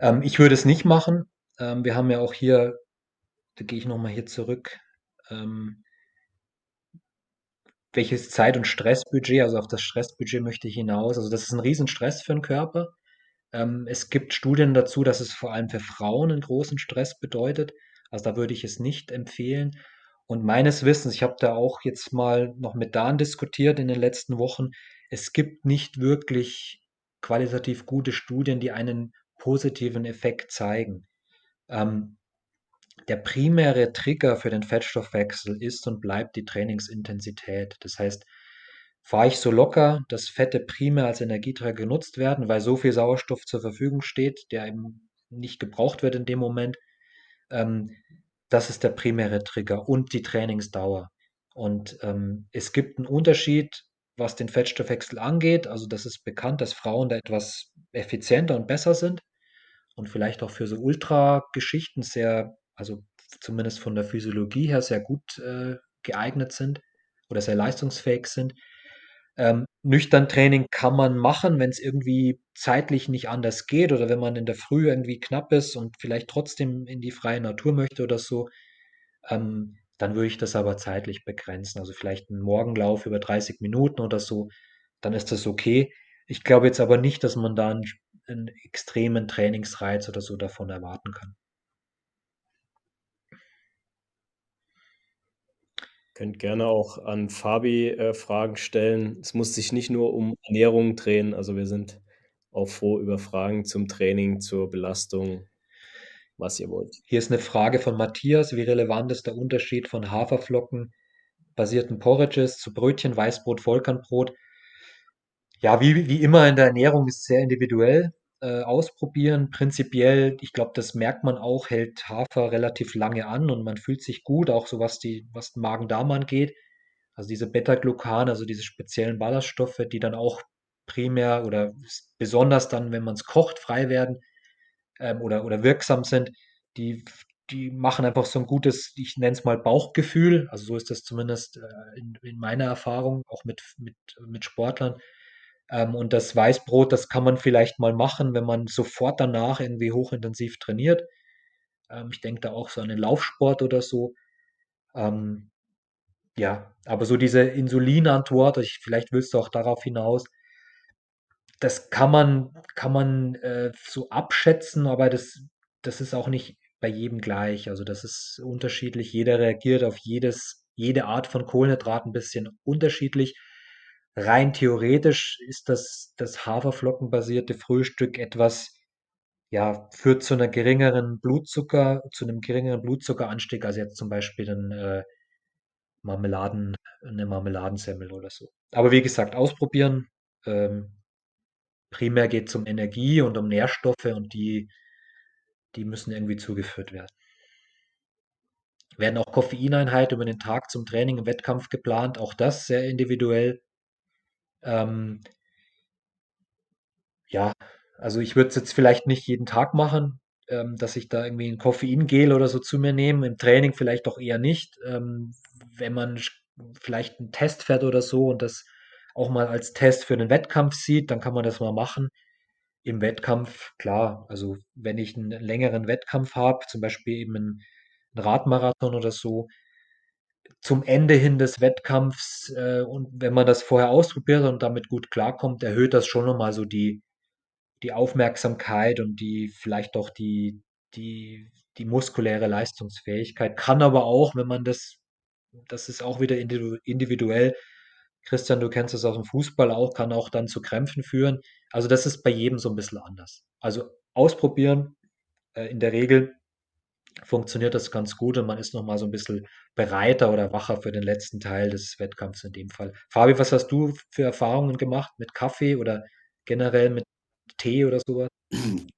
Ähm, ich würde es nicht machen. Ähm, wir haben ja auch hier, da gehe ich nochmal hier zurück, ähm, welches Zeit- und Stressbudget, also auf das Stressbudget möchte ich hinaus. Also das ist ein Riesenstress für den Körper. Ähm, es gibt Studien dazu, dass es vor allem für Frauen einen großen Stress bedeutet. Also da würde ich es nicht empfehlen. Und meines Wissens, ich habe da auch jetzt mal noch mit Dan diskutiert in den letzten Wochen, es gibt nicht wirklich qualitativ gute Studien, die einen positiven Effekt zeigen. Ähm, der primäre Trigger für den Fettstoffwechsel ist und bleibt die Trainingsintensität. Das heißt, fahre ich so locker, dass Fette primär als Energieträger genutzt werden, weil so viel Sauerstoff zur Verfügung steht, der eben nicht gebraucht wird in dem Moment. Ähm, das ist der primäre Trigger und die Trainingsdauer. Und ähm, es gibt einen Unterschied, was den Fettstoffwechsel angeht. Also das ist bekannt, dass Frauen da etwas effizienter und besser sind und vielleicht auch für so Ultra-Geschichten sehr, also zumindest von der Physiologie her sehr gut äh, geeignet sind oder sehr leistungsfähig sind. Ähm, nüchtern Training kann man machen, wenn es irgendwie zeitlich nicht anders geht oder wenn man in der Früh irgendwie knapp ist und vielleicht trotzdem in die freie Natur möchte oder so. Ähm, dann würde ich das aber zeitlich begrenzen. Also vielleicht einen Morgenlauf über 30 Minuten oder so, dann ist das okay. Ich glaube jetzt aber nicht, dass man da einen, einen extremen Trainingsreiz oder so davon erwarten kann. Könnt gerne auch an Fabi äh, Fragen stellen. Es muss sich nicht nur um Ernährung drehen. Also wir sind auch froh über Fragen zum Training, zur Belastung, was ihr wollt. Hier ist eine Frage von Matthias. Wie relevant ist der Unterschied von Haferflocken basierten Porridges zu Brötchen, Weißbrot, Vollkornbrot? Ja, wie, wie immer in der Ernährung ist es sehr individuell äh, ausprobieren. Prinzipiell, ich glaube, das merkt man auch, hält Hafer relativ lange an und man fühlt sich gut, auch so was die, was den Magen-Darm angeht. Also diese Beta-Glucan, also diese speziellen Ballaststoffe, die dann auch primär oder besonders dann, wenn man es kocht, frei werden ähm, oder, oder wirksam sind, die, die machen einfach so ein gutes, ich nenne es mal Bauchgefühl. Also so ist das zumindest äh, in, in meiner Erfahrung, auch mit, mit, mit Sportlern und das Weißbrot, das kann man vielleicht mal machen, wenn man sofort danach irgendwie hochintensiv trainiert. Ähm, ich denke da auch so an den Laufsport oder so. Ähm, ja, aber so diese Insulinantwort, ich, vielleicht willst du auch darauf hinaus, das kann man, kann man äh, so abschätzen, aber das, das ist auch nicht bei jedem gleich. Also das ist unterschiedlich. Jeder reagiert auf jedes, jede Art von Kohlenhydrat ein bisschen unterschiedlich. Rein theoretisch ist das, das haferflockenbasierte Frühstück etwas, ja, führt zu einer geringeren Blutzucker, zu einem geringeren Blutzuckeranstieg als jetzt zum Beispiel ein äh, Marmeladen, eine Marmeladensemmel oder so. Aber wie gesagt, ausprobieren. Ähm, primär geht es um Energie und um Nährstoffe und die, die müssen irgendwie zugeführt werden. Werden auch Koffeineinheiten über den Tag zum Training im Wettkampf geplant, auch das sehr individuell. Ähm, ja, also ich würde es jetzt vielleicht nicht jeden Tag machen, ähm, dass ich da irgendwie ein Koffeingel oder so zu mir nehme. Im Training vielleicht auch eher nicht. Ähm, wenn man vielleicht einen Test fährt oder so und das auch mal als Test für den Wettkampf sieht, dann kann man das mal machen. Im Wettkampf, klar, also wenn ich einen längeren Wettkampf habe, zum Beispiel eben einen Radmarathon oder so, zum Ende hin des Wettkampfs äh, und wenn man das vorher ausprobiert und damit gut klarkommt, erhöht das schon nochmal so die, die Aufmerksamkeit und die vielleicht auch die, die, die muskuläre Leistungsfähigkeit. Kann aber auch, wenn man das, das ist auch wieder individuell. Christian, du kennst das aus dem Fußball auch, kann auch dann zu Krämpfen führen. Also das ist bei jedem so ein bisschen anders. Also ausprobieren, äh, in der Regel funktioniert das ganz gut und man ist noch mal so ein bisschen bereiter oder wacher für den letzten Teil des Wettkampfs in dem Fall. Fabi, was hast du für Erfahrungen gemacht mit Kaffee oder generell mit Tee oder sowas?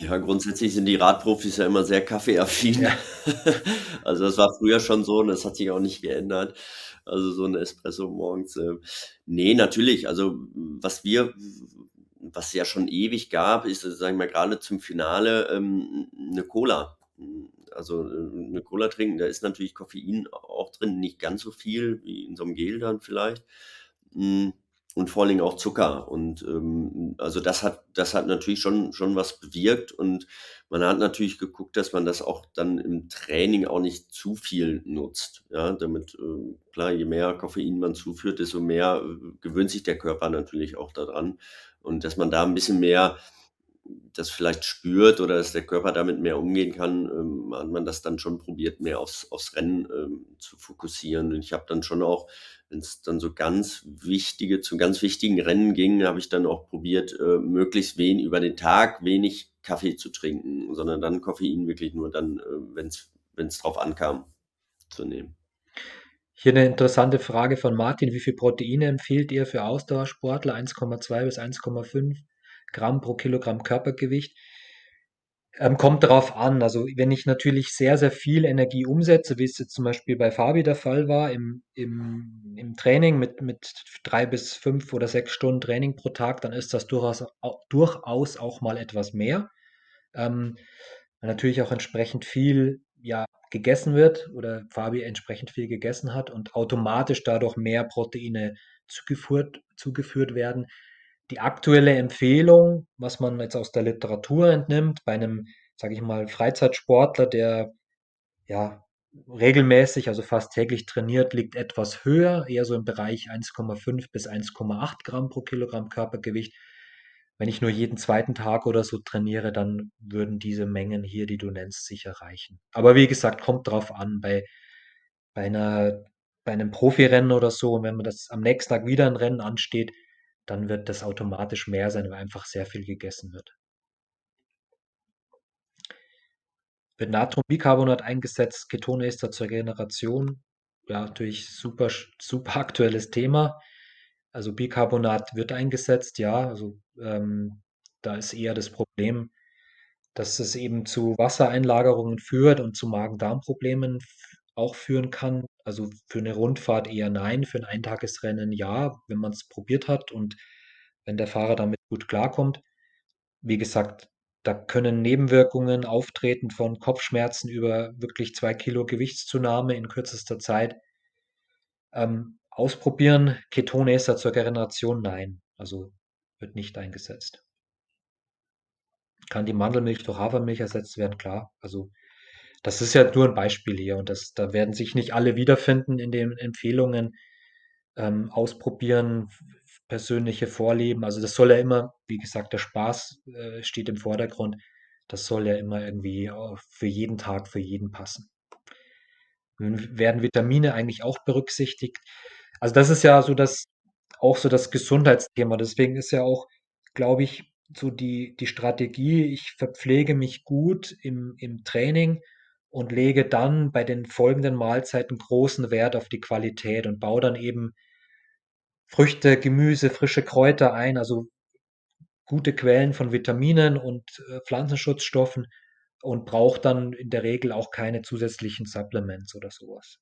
Ja, grundsätzlich sind die Radprofis ja immer sehr kaffeeaffin. Ja. Also, das war früher schon so und das hat sich auch nicht geändert. Also, so ein Espresso morgens, äh ne, natürlich. Also, was wir was ja schon ewig gab, ist, sagen wir mal, gerade zum Finale, ähm, 'ne Cola. Also äh, eine Cola trinken, da ist natürlich Koffein auch drin, nicht ganz so viel wie in so einem Gel dann vielleicht. Hm, und vor allen Dingen auch Zucker. Und ähm, also das hat, das hat natürlich schon, schon was bewirkt. Und man hat natürlich geguckt, dass man das auch dann im Training auch nicht zu viel nutzt. Ja, damit, äh, klar, je mehr Koffein man zuführt, desto mehr äh, gewöhnt sich der Körper natürlich auch daran. Und dass man da ein bisschen mehr das vielleicht spürt oder dass der Körper damit mehr umgehen kann, ähm, hat man das dann schon probiert, mehr aufs, aufs Rennen ähm, zu fokussieren. Und ich habe dann schon auch, wenn es dann so ganz wichtige, zu ganz wichtigen Rennen ging, habe ich dann auch probiert, äh, möglichst wenig über den Tag wenig Kaffee zu trinken, sondern dann Koffein wirklich nur dann, äh, wenn es drauf ankam, zu nehmen. Hier eine interessante Frage von Martin. Wie viel Proteine empfiehlt ihr für Ausdauersportler? 1,2 bis 1,5? Gramm pro Kilogramm Körpergewicht. Ähm, kommt darauf an. Also wenn ich natürlich sehr, sehr viel Energie umsetze, wie es jetzt zum Beispiel bei Fabi der Fall war, im, im, im Training mit, mit drei bis fünf oder sechs Stunden Training pro Tag, dann ist das durchaus, durchaus auch mal etwas mehr. Ähm, natürlich auch entsprechend viel ja, gegessen wird oder Fabi entsprechend viel gegessen hat und automatisch dadurch mehr Proteine zugeführt, zugeführt werden die aktuelle Empfehlung, was man jetzt aus der Literatur entnimmt, bei einem, sage ich mal, Freizeitsportler, der ja regelmäßig, also fast täglich trainiert, liegt etwas höher, eher so im Bereich 1,5 bis 1,8 Gramm pro Kilogramm Körpergewicht. Wenn ich nur jeden zweiten Tag oder so trainiere, dann würden diese Mengen hier, die du nennst, sicher reichen. Aber wie gesagt, kommt drauf an. Bei, bei, einer, bei einem Profirennen oder so, und wenn man das am nächsten Tag wieder ein Rennen ansteht, dann wird das automatisch mehr sein, weil einfach sehr viel gegessen wird. Wird Natriumbicarbonat eingesetzt, Ketonester zur Regeneration. Ja, natürlich super, super aktuelles Thema. Also Bicarbonat wird eingesetzt, ja. Also ähm, da ist eher das Problem, dass es eben zu Wassereinlagerungen führt und zu Magen-Darm-Problemen auch führen kann. Also für eine Rundfahrt eher nein, für ein Eintagesrennen ja, wenn man es probiert hat und wenn der Fahrer damit gut klarkommt. Wie gesagt, da können Nebenwirkungen auftreten von Kopfschmerzen über wirklich zwei Kilo Gewichtszunahme in kürzester Zeit. Ähm, ausprobieren, Ketonester zur Regeneration, nein. Also wird nicht eingesetzt. Kann die Mandelmilch durch Hafermilch ersetzt werden? Klar. Also das ist ja nur ein Beispiel hier und das, da werden sich nicht alle wiederfinden in den Empfehlungen. Ähm, ausprobieren, persönliche Vorlieben. Also das soll ja immer, wie gesagt, der Spaß äh, steht im Vordergrund. Das soll ja immer irgendwie für jeden Tag, für jeden passen. Nun werden Vitamine eigentlich auch berücksichtigt. Also das ist ja so das, auch so das Gesundheitsthema. Deswegen ist ja auch, glaube ich, so die, die Strategie, ich verpflege mich gut im, im Training und lege dann bei den folgenden Mahlzeiten großen Wert auf die Qualität und baue dann eben Früchte, Gemüse, frische Kräuter ein, also gute Quellen von Vitaminen und äh, Pflanzenschutzstoffen und brauche dann in der Regel auch keine zusätzlichen Supplements oder sowas.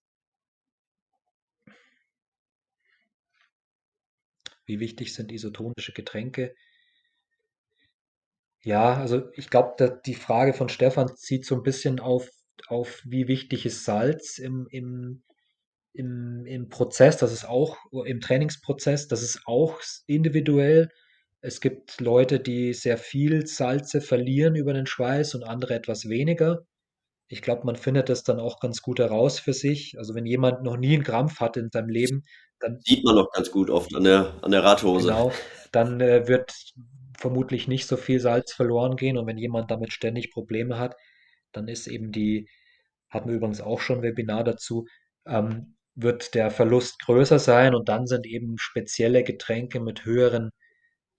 Wie wichtig sind isotonische Getränke? Ja, also ich glaube, die Frage von Stefan zieht so ein bisschen auf auf wie wichtig ist Salz im, im, im, im Prozess, das ist auch im Trainingsprozess, das ist auch individuell. Es gibt Leute, die sehr viel Salze verlieren über den Schweiß und andere etwas weniger. Ich glaube, man findet das dann auch ganz gut heraus für sich. Also wenn jemand noch nie einen Krampf hat in seinem Leben, dann sieht man noch ganz gut oft an der, an der Radhose. Genau, dann äh, wird vermutlich nicht so viel Salz verloren gehen. Und wenn jemand damit ständig Probleme hat, dann ist eben die, hatten wir übrigens auch schon ein Webinar dazu, ähm, wird der Verlust größer sein und dann sind eben spezielle Getränke mit höheren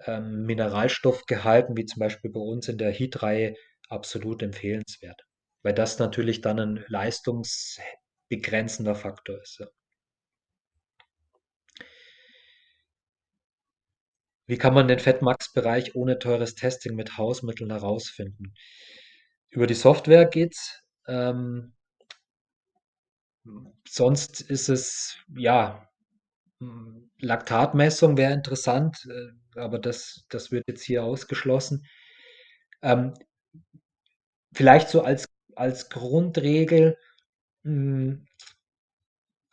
ähm, Mineralstoffgehalten, wie zum Beispiel bei uns in der Heat-Reihe, absolut empfehlenswert. Weil das natürlich dann ein leistungsbegrenzender Faktor ist. Ja. Wie kann man den Fettmax-Bereich ohne teures Testing mit Hausmitteln herausfinden? Über die Software geht's. Ähm, sonst ist es, ja, Laktatmessung wäre interessant, äh, aber das, das wird jetzt hier ausgeschlossen. Ähm, vielleicht so als, als Grundregel. Hm,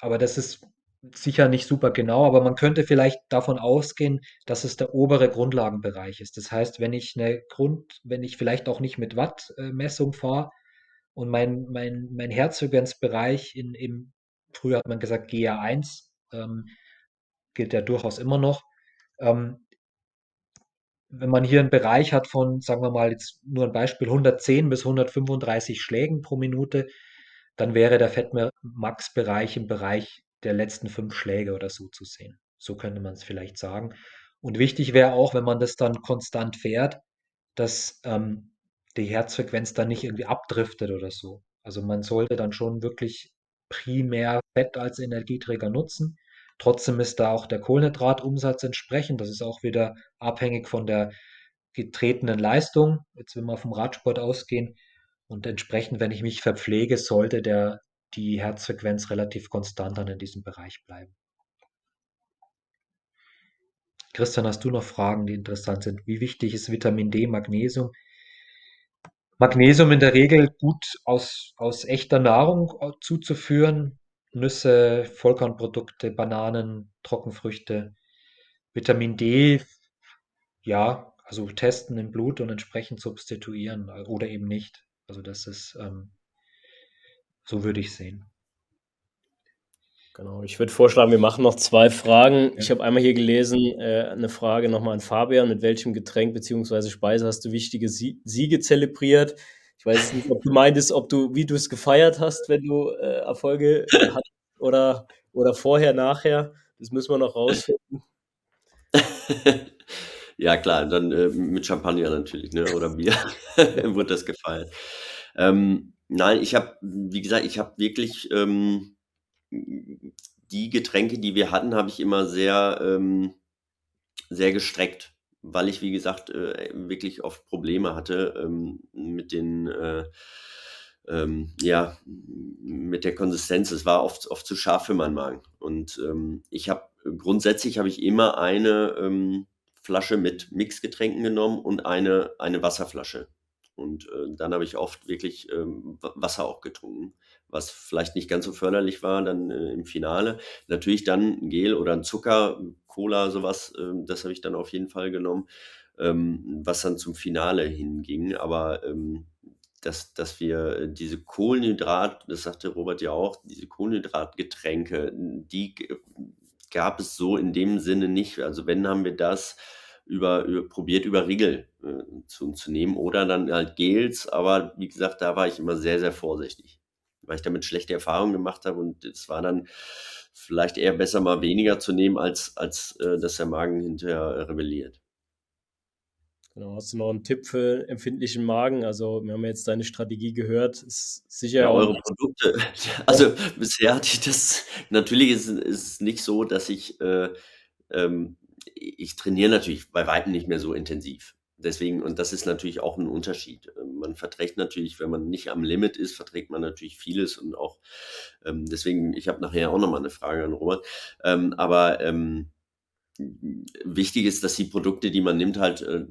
aber das ist sicher nicht super genau, aber man könnte vielleicht davon ausgehen, dass es der obere Grundlagenbereich ist. Das heißt, wenn ich eine Grund, wenn ich vielleicht auch nicht mit Wattmessung fahre und mein, mein, mein Herzfrequenzbereich in, im, früher hat man gesagt GA1, ähm, gilt ja durchaus immer noch. Ähm, wenn man hier einen Bereich hat von, sagen wir mal jetzt nur ein Beispiel, 110 bis 135 Schlägen pro Minute, dann wäre der Fettmax-Bereich im Bereich der letzten fünf Schläge oder so zu sehen. So könnte man es vielleicht sagen. Und wichtig wäre auch, wenn man das dann konstant fährt, dass ähm, die Herzfrequenz dann nicht irgendwie abdriftet oder so. Also man sollte dann schon wirklich primär Fett als Energieträger nutzen. Trotzdem ist da auch der Kohlenhydratumsatz entsprechend. Das ist auch wieder abhängig von der getretenen Leistung. Jetzt, wenn wir vom Radsport ausgehen, und entsprechend, wenn ich mich verpflege, sollte der, die Herzfrequenz relativ konstant dann in diesem Bereich bleiben. Christian, hast du noch Fragen, die interessant sind? Wie wichtig ist Vitamin D, Magnesium? Magnesium in der Regel gut aus, aus echter Nahrung zuzuführen. Nüsse, Vollkornprodukte, Bananen, Trockenfrüchte. Vitamin D, ja, also testen im Blut und entsprechend substituieren oder eben nicht. Also das ist, ähm, so würde ich sehen. Genau, ich würde vorschlagen, wir machen noch zwei Fragen. Ja. Ich habe einmal hier gelesen, äh, eine Frage nochmal an Fabian. Mit welchem Getränk bzw. Speise hast du wichtige Sie Siege zelebriert? Ich weiß nicht, ob du meintest, ob du, wie du es gefeiert hast, wenn du äh, Erfolge hast oder, oder vorher, nachher. Das müssen wir noch rausfinden. Ja, klar, dann äh, mit Champagner natürlich, ne? Oder Bier wurde das gefeiert. Ähm, nein, ich habe, wie gesagt, ich habe wirklich ähm, die Getränke, die wir hatten, habe ich immer sehr, ähm, sehr gestreckt, weil ich, wie gesagt, äh, wirklich oft Probleme hatte ähm, mit den, äh, ähm, ja, mit der Konsistenz. Es war oft, oft zu scharf für meinen Magen. Und ähm, ich habe grundsätzlich habe ich immer eine ähm, Flasche mit Mixgetränken genommen und eine, eine Wasserflasche. Und äh, dann habe ich oft wirklich ähm, Wasser auch getrunken, was vielleicht nicht ganz so förderlich war dann äh, im Finale. Natürlich dann ein Gel oder ein Zucker, Cola, sowas, äh, das habe ich dann auf jeden Fall genommen, ähm, was dann zum Finale hinging. Aber ähm, dass, dass wir diese Kohlenhydrat, das sagte Robert ja auch, diese Kohlenhydratgetränke, die gab es so in dem Sinne nicht. Also wenn haben wir das über, über probiert über Riegel äh, zu, zu nehmen oder dann halt Gels, aber wie gesagt, da war ich immer sehr, sehr vorsichtig, weil ich damit schlechte Erfahrungen gemacht habe und es war dann vielleicht eher besser mal weniger zu nehmen, als, als äh, dass der Magen hinterher rebelliert. Genau, hast du noch einen Tipp für empfindlichen Magen? Also, wir haben jetzt deine Strategie gehört. Ist sicher ja, eure Produkte. Also, bisher hatte ich das. Natürlich ist es nicht so, dass ich äh, ähm, ich trainiere natürlich bei weitem nicht mehr so intensiv. Deswegen, und das ist natürlich auch ein Unterschied. Ähm, man verträgt natürlich, wenn man nicht am Limit ist, verträgt man natürlich vieles und auch, ähm, deswegen, ich habe nachher auch nochmal eine Frage an Robert. Ähm, aber ähm, wichtig ist, dass die Produkte, die man nimmt, halt, äh,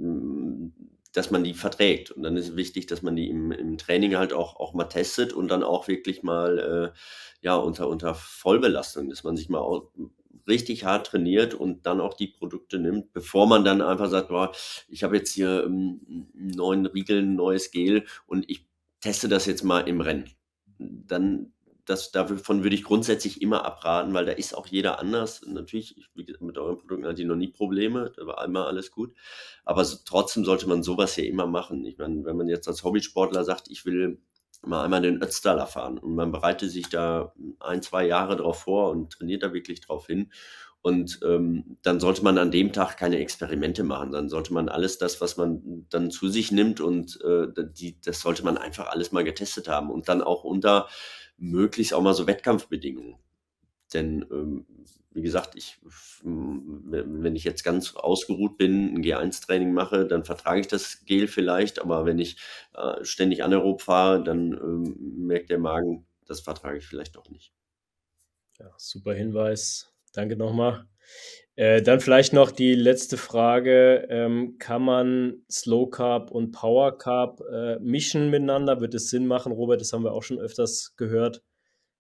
dass man die verträgt. Und dann ist wichtig, dass man die im, im Training halt auch, auch mal testet und dann auch wirklich mal äh, ja, unter, unter Vollbelastung, dass man sich mal richtig hart trainiert und dann auch die Produkte nimmt, bevor man dann einfach sagt, boah, ich habe jetzt hier ähm, einen neuen Riegel, ein neues Gel und ich teste das jetzt mal im Rennen. Dann, das, davon würde ich grundsätzlich immer abraten, weil da ist auch jeder anders. Natürlich, mit euren Produkten hatte ich noch nie Probleme, da war immer alles gut. Aber so, trotzdem sollte man sowas ja immer machen. Ich meine, wenn man jetzt als Hobbysportler sagt, ich will mal einmal den Ötztaler fahren. Und man bereitet sich da ein, zwei Jahre drauf vor und trainiert da wirklich drauf hin. Und ähm, dann sollte man an dem Tag keine Experimente machen. Dann sollte man alles das, was man dann zu sich nimmt und äh, die, das sollte man einfach alles mal getestet haben und dann auch unter möglichst auch mal so Wettkampfbedingungen. Denn ähm, wie gesagt, ich, wenn ich jetzt ganz ausgeruht bin, ein G1-Training mache, dann vertrage ich das Gel vielleicht, aber wenn ich äh, ständig anaerob fahre, dann ähm, merkt der Magen, das vertrage ich vielleicht doch nicht. Ja, super Hinweis. Danke nochmal. Äh, dann vielleicht noch die letzte Frage. Ähm, kann man Slow Carb und Power Carb äh, mischen miteinander? Wird es Sinn machen, Robert? Das haben wir auch schon öfters gehört.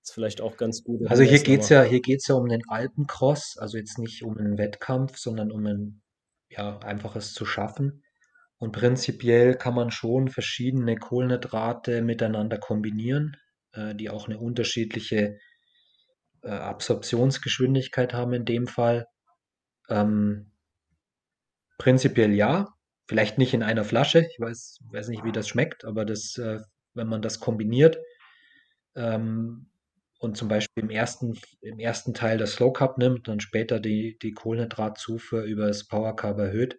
Ist vielleicht auch ganz gut. Also hier geht es ja, hier geht's ja um den Alpencross, also jetzt nicht um einen Wettkampf, sondern um ein ja, einfaches zu schaffen. Und prinzipiell kann man schon verschiedene Kohlenhydrate miteinander kombinieren, äh, die auch eine unterschiedliche äh, Absorptionsgeschwindigkeit haben in dem Fall. Ähm, prinzipiell ja, vielleicht nicht in einer Flasche. Ich weiß, weiß nicht, wie das schmeckt, aber das, äh, wenn man das kombiniert ähm, und zum Beispiel im ersten, im ersten Teil das Slow Carb nimmt, dann später die, die Kohlenhydratzufuhr über das Power Carb erhöht,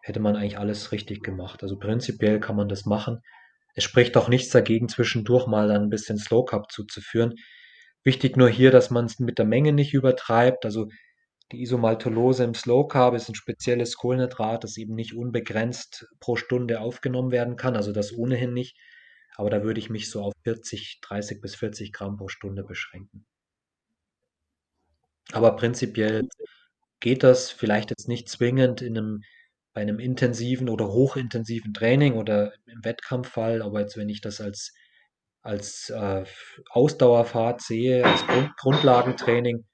hätte man eigentlich alles richtig gemacht. Also prinzipiell kann man das machen. Es spricht auch nichts dagegen, zwischendurch mal dann ein bisschen Slow Carb zuzuführen. Wichtig nur hier, dass man es mit der Menge nicht übertreibt. Also die Isomaltolose im Slow Carb ist ein spezielles Kohlenhydrat, das eben nicht unbegrenzt pro Stunde aufgenommen werden kann, also das ohnehin nicht. Aber da würde ich mich so auf 40, 30 bis 40 Gramm pro Stunde beschränken. Aber prinzipiell geht das vielleicht jetzt nicht zwingend in einem, bei einem intensiven oder hochintensiven Training oder im Wettkampffall, aber jetzt, wenn ich das als, als äh, Ausdauerfahrt sehe, als Grund, Grundlagentraining,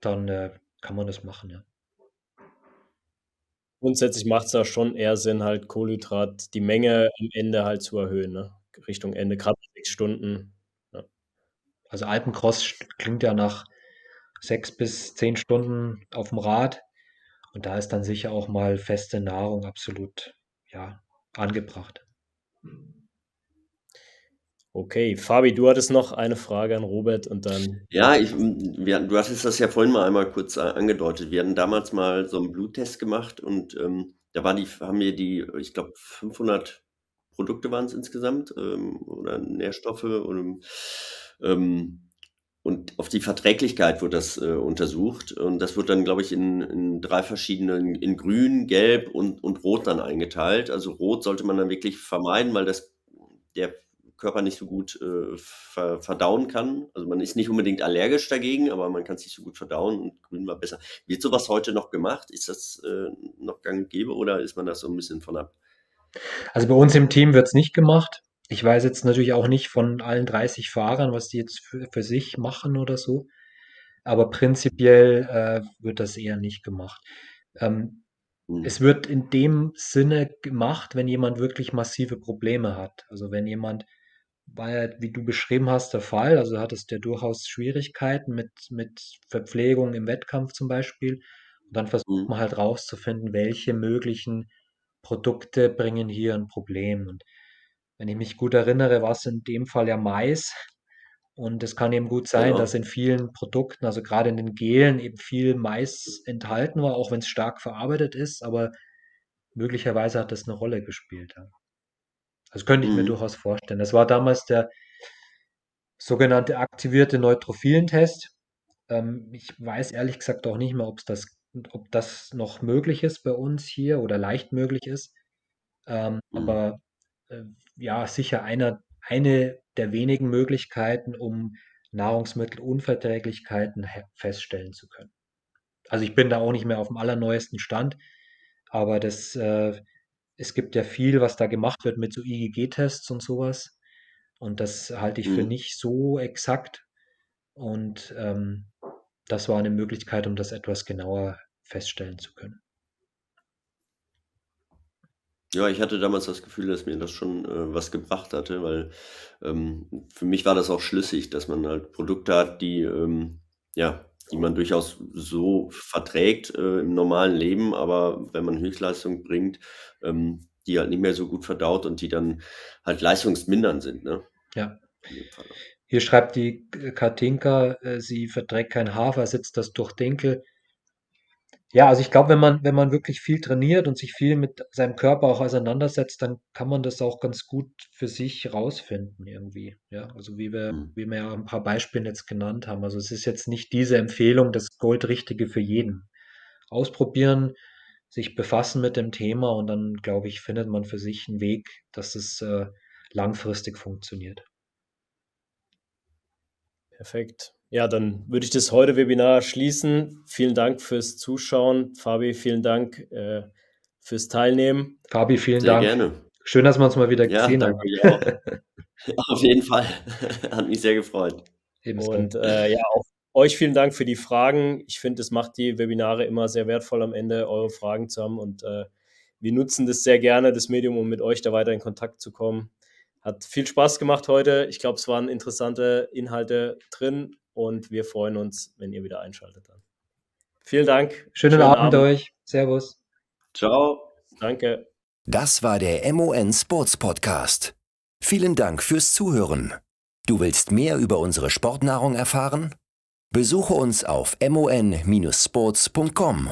dann äh, kann man das machen, ja. Grundsätzlich macht es da schon eher Sinn, halt Kohlenhydrat, die Menge am Ende halt zu erhöhen, ne? Richtung Ende, gerade sechs Stunden. Ja. Also Alpencross klingt ja nach sechs bis zehn Stunden auf dem Rad. Und da ist dann sicher auch mal feste Nahrung absolut ja, angebracht. Okay, Fabi, du hattest noch eine Frage an Robert und dann. Ja, ich, wir, du hattest das ja vorhin mal einmal kurz angedeutet. Wir hatten damals mal so einen Bluttest gemacht und ähm, da war die, haben wir die, ich glaube, 500 Produkte waren es insgesamt ähm, oder Nährstoffe und, ähm, und auf die Verträglichkeit wird das äh, untersucht und das wird dann, glaube ich, in, in drei verschiedenen, in Grün, Gelb und, und Rot dann eingeteilt. Also Rot sollte man dann wirklich vermeiden, weil das der Körper nicht so gut äh, ver verdauen kann. Also man ist nicht unbedingt allergisch dagegen, aber man kann es nicht so gut verdauen und grün war besser. Wird sowas heute noch gemacht? Ist das äh, noch gang gäbe oder ist man da so ein bisschen von ab? Also bei uns im Team wird es nicht gemacht. Ich weiß jetzt natürlich auch nicht von allen 30 Fahrern, was die jetzt für, für sich machen oder so. Aber prinzipiell äh, wird das eher nicht gemacht. Ähm, mhm. Es wird in dem Sinne gemacht, wenn jemand wirklich massive Probleme hat. Also wenn jemand war ja, wie du beschrieben hast, der Fall. Also hattest du ja durchaus Schwierigkeiten mit, mit Verpflegung im Wettkampf zum Beispiel. Und dann versucht mhm. man halt rauszufinden, welche möglichen Produkte bringen hier ein Problem. Und wenn ich mich gut erinnere, war es in dem Fall ja Mais. Und es kann eben gut sein, ja. dass in vielen Produkten, also gerade in den Gelen, eben viel Mais enthalten war, auch wenn es stark verarbeitet ist. Aber möglicherweise hat das eine Rolle gespielt. Ja. Das könnte ich mir mhm. durchaus vorstellen. Das war damals der sogenannte aktivierte Neutrophilentest. Ähm, ich weiß ehrlich gesagt auch nicht mehr, ob's das ob das noch möglich ist bei uns hier oder leicht möglich ist. Ähm, Mhm. aber, äh, ja, sicher einer eine der wenigen Möglichkeiten, um Nahrungsmittelunverträglichkeiten feststellen zu können. Also, ich bin da auch nicht mehr auf dem allerneuesten Stand, aber das, äh es gibt ja viel, was da gemacht wird mit so IgG-Tests und sowas. Und das halte ich für mhm. nicht so exakt. Und ähm, das war eine Möglichkeit, um das etwas genauer feststellen zu können. Ja, ich hatte damals das Gefühl, dass mir das schon äh, was gebracht hatte, weil ähm, für mich war das auch schlüssig, dass man halt Produkte hat, die ähm, ja, die man durchaus so verträgt äh, im normalen Leben, aber wenn man Höchstleistung bringt, ähm, die halt nicht mehr so gut verdaut und die dann halt leistungsmindernd sind. Ne? Ja. Hier schreibt die Katinka, äh, sie verträgt kein Hafer, sitzt das durch Dinkel. Ja, also ich glaube, wenn man, wenn man wirklich viel trainiert und sich viel mit seinem Körper auch auseinandersetzt, dann kann man das auch ganz gut für sich rausfinden irgendwie. Ja, also wie wir, mhm. wie wir ja ein paar Beispiele jetzt genannt haben. Also es ist jetzt nicht diese Empfehlung, das Goldrichtige für jeden. Ausprobieren, sich befassen mit dem Thema und dann, glaube ich, findet man für sich einen Weg, dass es äh, langfristig funktioniert. Perfekt. Ja, dann würde ich das heute Webinar schließen. Vielen Dank fürs Zuschauen. Fabi, vielen Dank äh, fürs Teilnehmen. Fabi, vielen Sehr Dank. gerne. Schön, dass wir uns mal wieder ja, gesehen haben. Auf jeden Fall. Hat mich sehr gefreut. Und äh, ja, auch euch vielen Dank für die Fragen. Ich finde, es macht die Webinare immer sehr wertvoll am Ende, eure Fragen zu haben. Und äh, wir nutzen das sehr gerne, das Medium, um mit euch da weiter in Kontakt zu kommen. Hat viel Spaß gemacht heute. Ich glaube, es waren interessante Inhalte drin und wir freuen uns, wenn ihr wieder einschaltet dann. Vielen Dank. Schönen, Schönen Abend, Abend euch. Servus. Ciao. Danke. Das war der MON Sports Podcast. Vielen Dank fürs Zuhören. Du willst mehr über unsere Sportnahrung erfahren? Besuche uns auf mon-sports.com